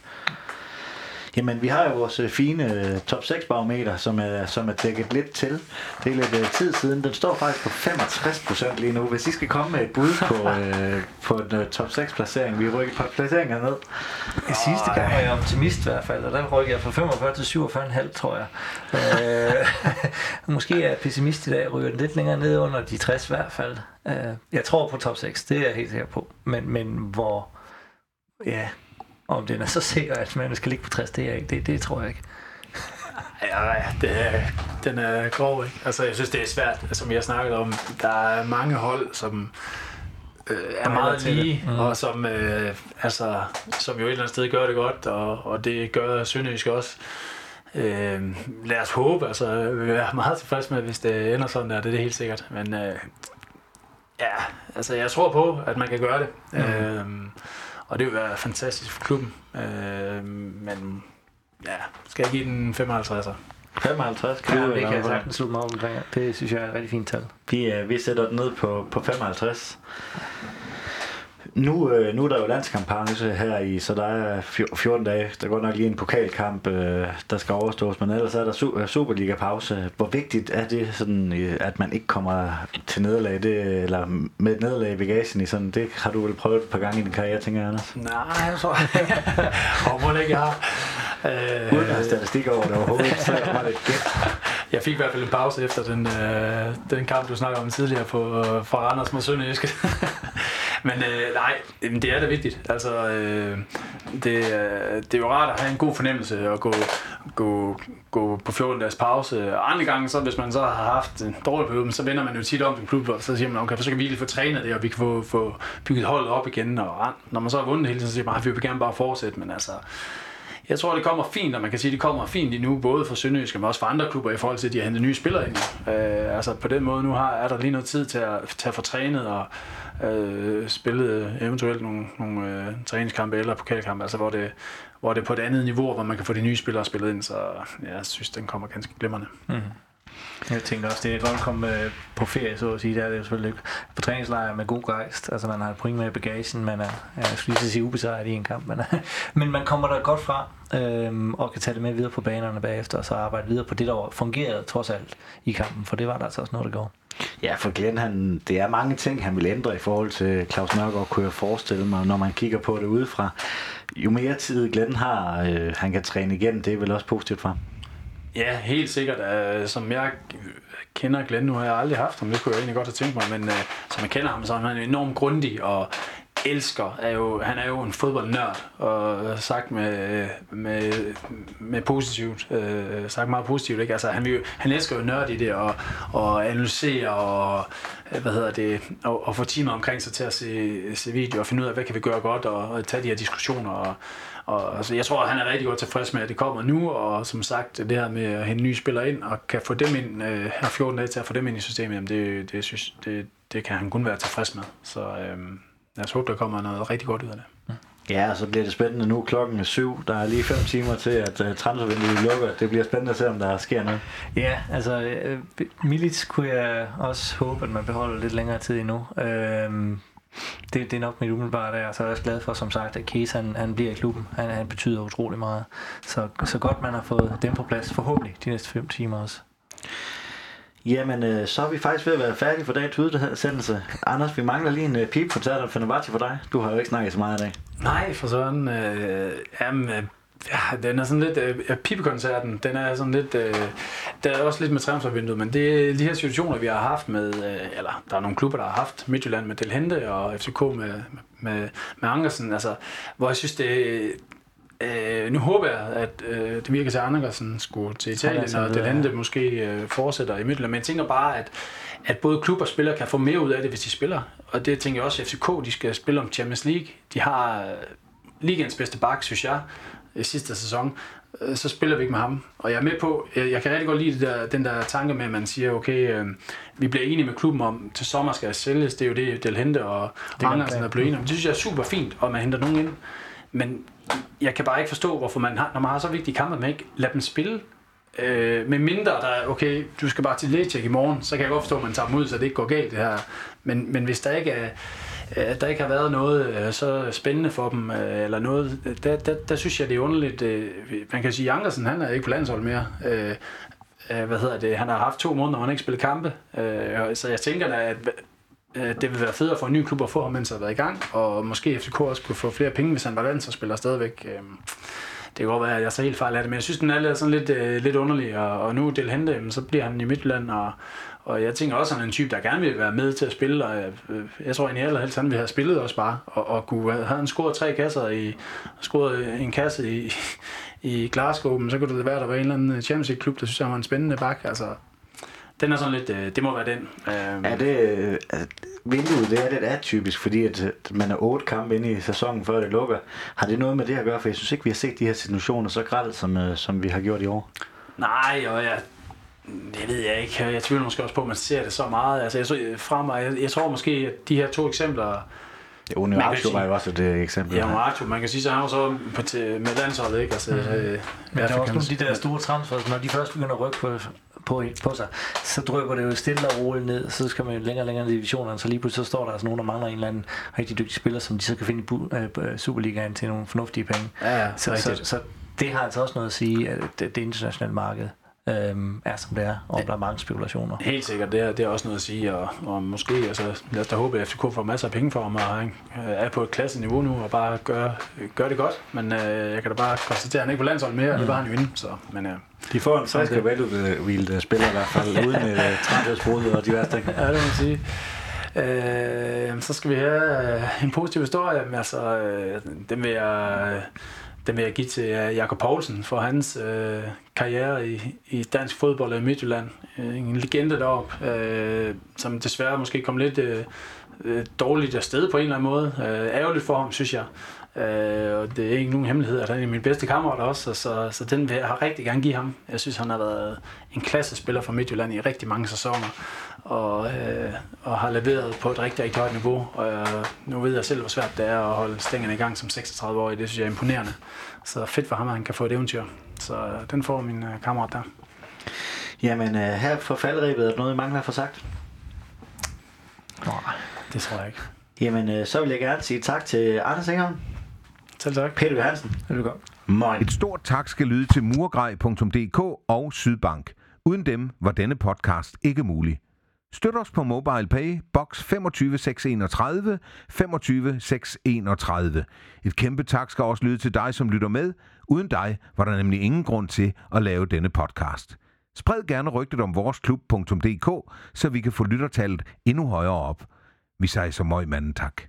B: Jamen, vi har jo vores øh, fine øh, top 6 barometer, som er, som er dækket lidt til. Det er lidt øh, tid siden. Den står faktisk på 65 procent lige nu. Hvis I skal komme med et bud på, øh, på en top 6 placering, vi rykker et par placeringer ned.
C: I sidste gang var jeg optimist i hvert fald, og der rykker jeg fra 45 til 47,5, tror jeg. Øh, måske er jeg pessimist i dag, ryger den lidt længere ned under de 60 i hvert fald. Øh, jeg tror på top 6, det er jeg helt sikker på. Men, men hvor, ja, om den er så sikker, at man skal ligge på 60, det, er jeg ikke. Det, det tror jeg ikke.
D: Ja, det er, den er grov, ikke? Altså, jeg synes, det er svært, som jeg snakket om. Der er mange hold, som øh, er meget lige, mm. og som, øh, altså, som jo et eller andet sted gør det godt, og, og det gør Sønderjysk også. Øh, lad os håbe, altså, vi er meget tilfredse med, hvis det ender sådan der, det er det helt sikkert. Men øh, ja, altså, jeg tror på, at man kan gøre det. Mm. Øh, og det vil være fantastisk for klubben. Øh, men ja, skal jeg give den 55'er?
B: 55
C: Ja,
B: du,
C: det kan jeg
B: eller hvad?
C: sagtens slutte mig omkring. Det synes jeg er et rigtig fint tal.
B: Vi, øh, vi sætter den ned på, på 55. Nu, øh, nu er der jo landskampanje her i, så der er fjo- 14 dage. Der går nok lige en pokalkamp, øh, der skal overstås, men ellers er der su- øh, Superliga-pause. Hvor vigtigt er det, sådan, øh, at man ikke kommer til nederlag, det, eller med et nederlag i bagagen i sådan, det har du vel prøvet et par gange i din karriere, tænker jeg, Anders?
D: Nej, jeg tror Og må det ikke, jeg har.
B: Uden at have
D: Øh,
B: statistik over det overhovedet, så var det et gæt.
D: jeg fik i hvert fald en pause efter den, øh, den kamp, du snakker om tidligere på, øh, fra Randers mod Sønderjyske. Men øh, nej, det er da vigtigt. Altså, øh, det, øh, det er jo rart at have en god fornemmelse og gå, gå, gå på 14 dages pause. Og andre gange, så, hvis man så har haft en dårlig periode, så vender man jo tit om til klubben, og så siger man, okay, så kan vi lige få trænet det, og vi kan få, få bygget holdet op igen. Og når man så har vundet hele tiden, så siger man, at vi vil gerne bare fortsætte, men altså, jeg tror, det kommer fint, og man kan sige, det kommer fint lige nu, både for Sønderjysk, men også for andre klubber, i forhold til, at de har hentet nye spillere ind. Øh, altså på den måde, nu har, er der lige noget tid til at, til at få trænet og øh, spillet eventuelt nogle, nogle øh, træningskampe eller pokalkampe, altså hvor det, hvor det er på et andet niveau, hvor man kan få de nye spillere spillet ind, så ja, jeg synes, den kommer ganske glimrende. Mhm.
C: Jeg tænkte også, det er godt at komme øh, på ferie, så at sige. Det er det jo selvfølgelig ikke. På træningslejr med god gejst. Altså, man har et point med i bagagen. Man er, jeg skulle lige sige ubesejret i en kamp. Men, men man kommer der godt fra, øhm, og kan tage det med videre på banerne bagefter, og så arbejde videre på det, der fungerede trods alt i kampen. For det var der altså også noget, der går.
B: Ja, for Glenn, han, det er mange ting, han vil ændre i forhold til Claus Nørgaard, kunne jeg forestille mig, når man kigger på det udefra. Jo mere tid Glenn har, øh, han kan træne igen, det er vel også positivt for ham.
D: Ja, helt sikkert. Uh, som jeg kender Glenn, nu har jeg aldrig haft ham, det kunne jeg egentlig godt have tænkt mig, men uh, som jeg kender ham, så er han enormt grundig og elsker, er jo, han er jo en fodboldnørd, og sagt med, øh, med, med positivt, øh, sagt meget positivt, ikke? Altså, han, vil han elsker jo nørd i det, og, og analysere, og hvad hedder det, og, og få timer omkring sig til at se, se video, og finde ud af, hvad kan vi gøre godt, og, og tage de her diskussioner, og, og altså, jeg tror, at han er rigtig godt tilfreds med, at det kommer nu, og som sagt, det her med at hente nye spillere ind, og kan få dem ind, øh, her 14 dage til at få dem ind i systemet, jamen det, det, synes, det, det kan han kun være tilfreds med. Så øh, lad os håbe, der kommer noget rigtig godt ud af det.
B: Ja, og så bliver det spændende nu. Klokken er syv. Der er lige fem timer til, at uh, transfervinduet lukker. Det bliver spændende at se, om der sker noget.
C: Ja, altså øh, Milic kunne jeg også håbe, at man beholder lidt længere tid endnu. Øhm, det, det er nok mit umiddelbare der, så er jeg også glad for, som sagt, at Kees han, han bliver i klubben. Han, han betyder utrolig meget. Så, så godt, man har fået dem på plads, forhåbentlig de næste fem timer også.
B: Jamen, øh, så er vi faktisk ved at være færdige for dagens udsendelse. Anders, vi mangler lige en øh, pipekoncert af Fenerbahce for dig. Du har jo ikke snakket så meget i dag.
D: Nej, for sådan, øh, jamen, øh, ja, den er sådan lidt, øh, ja, pipekoncerten, den er sådan lidt, øh, der er også lidt med transfervinduet, men det er de her situationer, vi har haft med, øh, eller der er nogle klubber, der har haft, Midtjylland med Del Hente og FCK med, med, med Ankersen, altså, hvor jeg synes, det, Øh, nu håber jeg, at øh, det virker til, at Andersen skulle til Italien,
C: altså
D: og
C: videre,
D: Del Hente måske øh, fortsætter i Midtjylland. Men jeg tænker bare, at, at både klub og spillere kan få mere ud af det, hvis de spiller. Og det tænker jeg også, at FCK de skal spille om Champions League. De har øh, ligens bedste bak, synes jeg, sidste sæson, øh, så spiller vi ikke med ham. Og jeg er med på, jeg, jeg kan rigtig godt lide det der, den der tanke med, at man siger, okay, øh, vi bliver enige med klubben om, til sommer skal sælges, det er jo det, Del Hente og Andersen er blevet enige om. Det synes jeg er super fint, og man henter nogen ind. Men jeg kan bare ikke forstå, hvorfor man har, når man har så vigtige kampe, man ikke lader dem spille. Øh, med mindre der er, okay, du skal bare til lægetjek i morgen, så kan jeg godt forstå, at man tager dem ud, så det ikke går galt det her. Men, men hvis der ikke er, Øh, at der ikke har været noget øh, så spændende for dem, øh, eller noget, der, der, der synes jeg, det er underligt. Man kan sige, at Ankersen, han er ikke på landshold mere. Hvad hedder det? Han har haft to måneder, hvor han ikke spillet kampe. Så jeg tænker da, at det vil være federe for en ny klub at få ham, mens han har været i gang, og måske FCK også kunne få flere penge, hvis han var landsholdsspiller stadigvæk. Det kan godt være, at jeg så helt fejl af det, men jeg synes, den er sådan lidt, øh, lidt underlig, og, og nu Del Hente, øh, så bliver han i Midtjylland, og, og jeg tænker også, at han er en type, der gerne vil være med til at spille, og jeg, øh, jeg tror egentlig allerhelst, han vil have spillet også bare, og, og kunne have han scoret tre kasser i, scoret en kasse i, i Glasgow, men så kunne det være, at der var en eller anden Champions League klub, der synes, han var en spændende bak, altså den er sådan lidt, øh, det må være den.
B: Er det, øh, vinduet, det er lidt atypisk, fordi at man er otte kampe inde i sæsonen, før det lukker. Har det noget med det at gøre? For jeg synes ikke, vi har set de her situationer så grædt, som, øh, som vi har gjort i år.
D: Nej, og jeg det ved jeg ikke. Jeg tvivler måske også på, at man ser det så meget. Altså, jeg, fra mig, jeg, jeg tror måske, at de her to eksempler...
B: Jo, Nuaccio var jo også et uh, eksempel.
D: Ja, Nuaccio, man kan sige, så han var så på med landsholdet, ikke? Altså, mm-hmm.
C: øh, Men der er også nogle af de der store transfers, når de først begynder at rykke på, på, på sig, så drypper det jo stille og roligt ned, så skal man jo længere og længere ned i divisionerne, så lige pludselig så står der altså nogen, der mangler en eller anden rigtig dygtig spiller, som de så kan finde i uh, Superligaen til nogle fornuftige penge.
D: Ja, ja
C: så, så, så, det har altså også noget at sige, at det, det internationale marked øhm, er som det er, og der er mange spekulationer.
D: Helt sikkert, det er, det er også noget at sige, og, og måske, altså, lad os da håbe, at FCK får masser af penge for ham, og han øh, er på et klasse niveau nu, og bare gør, gør det godt, men øh, jeg kan da bare konstatere, at han ikke på landshold mere, mm. det var han jo inde, så, men øh,
B: de får en frisk og veludvildt spiller i hvert fald, uden uh, træthedsbrud og diverse ting.
D: Ja, det må man sige. Øh, så skal vi have øh, en positiv historie. Altså, øh, den vil jeg... Øh, den vil jeg give til øh, Jakob Poulsen for hans øh, karriere i, i dansk fodbold i Midtjylland. Øh, en legende derop, øh, som desværre måske kom lidt øh, øh, dårligt afsted på en eller anden måde. Øh, ærgerligt for ham, synes jeg. Øh, og det er ikke nogen hemmelighed, at han er min bedste kammerat også, så, så den vil jeg rigtig gerne give ham. Jeg synes, han har været en klassespiller for Midtjylland i rigtig mange sæsoner, og, øh, og har leveret på et rigtig, rigtig højt niveau. Og øh, nu ved jeg selv, hvor svært det er at holde stængerne i gang som 36-årig. Det synes jeg er imponerende. Så fedt for ham, at han kan få et eventyr. Så øh, den får min øh, kammerat der.
B: Jamen, øh, her for faldrebet, er der noget, I mangler for sagt?
D: Nej, det tror jeg ikke.
B: Jamen, øh, så vil jeg gerne sige tak til Anders Ingerholm.
D: Selv tak.
B: Peter Johansen.
D: Velkommen.
A: Moin. Et stort tak skal lyde til murgrej.dk og Sydbank. Uden dem var denne podcast ikke mulig. Støt os på MobilePay, box 25631, 25631. Et kæmpe tak skal også lyde til dig, som lytter med. Uden dig var der nemlig ingen grund til at lave denne podcast. Spred gerne rygtet om vores klub.dk, så vi kan få lyttertallet endnu højere op. Vi siger så møg manden tak.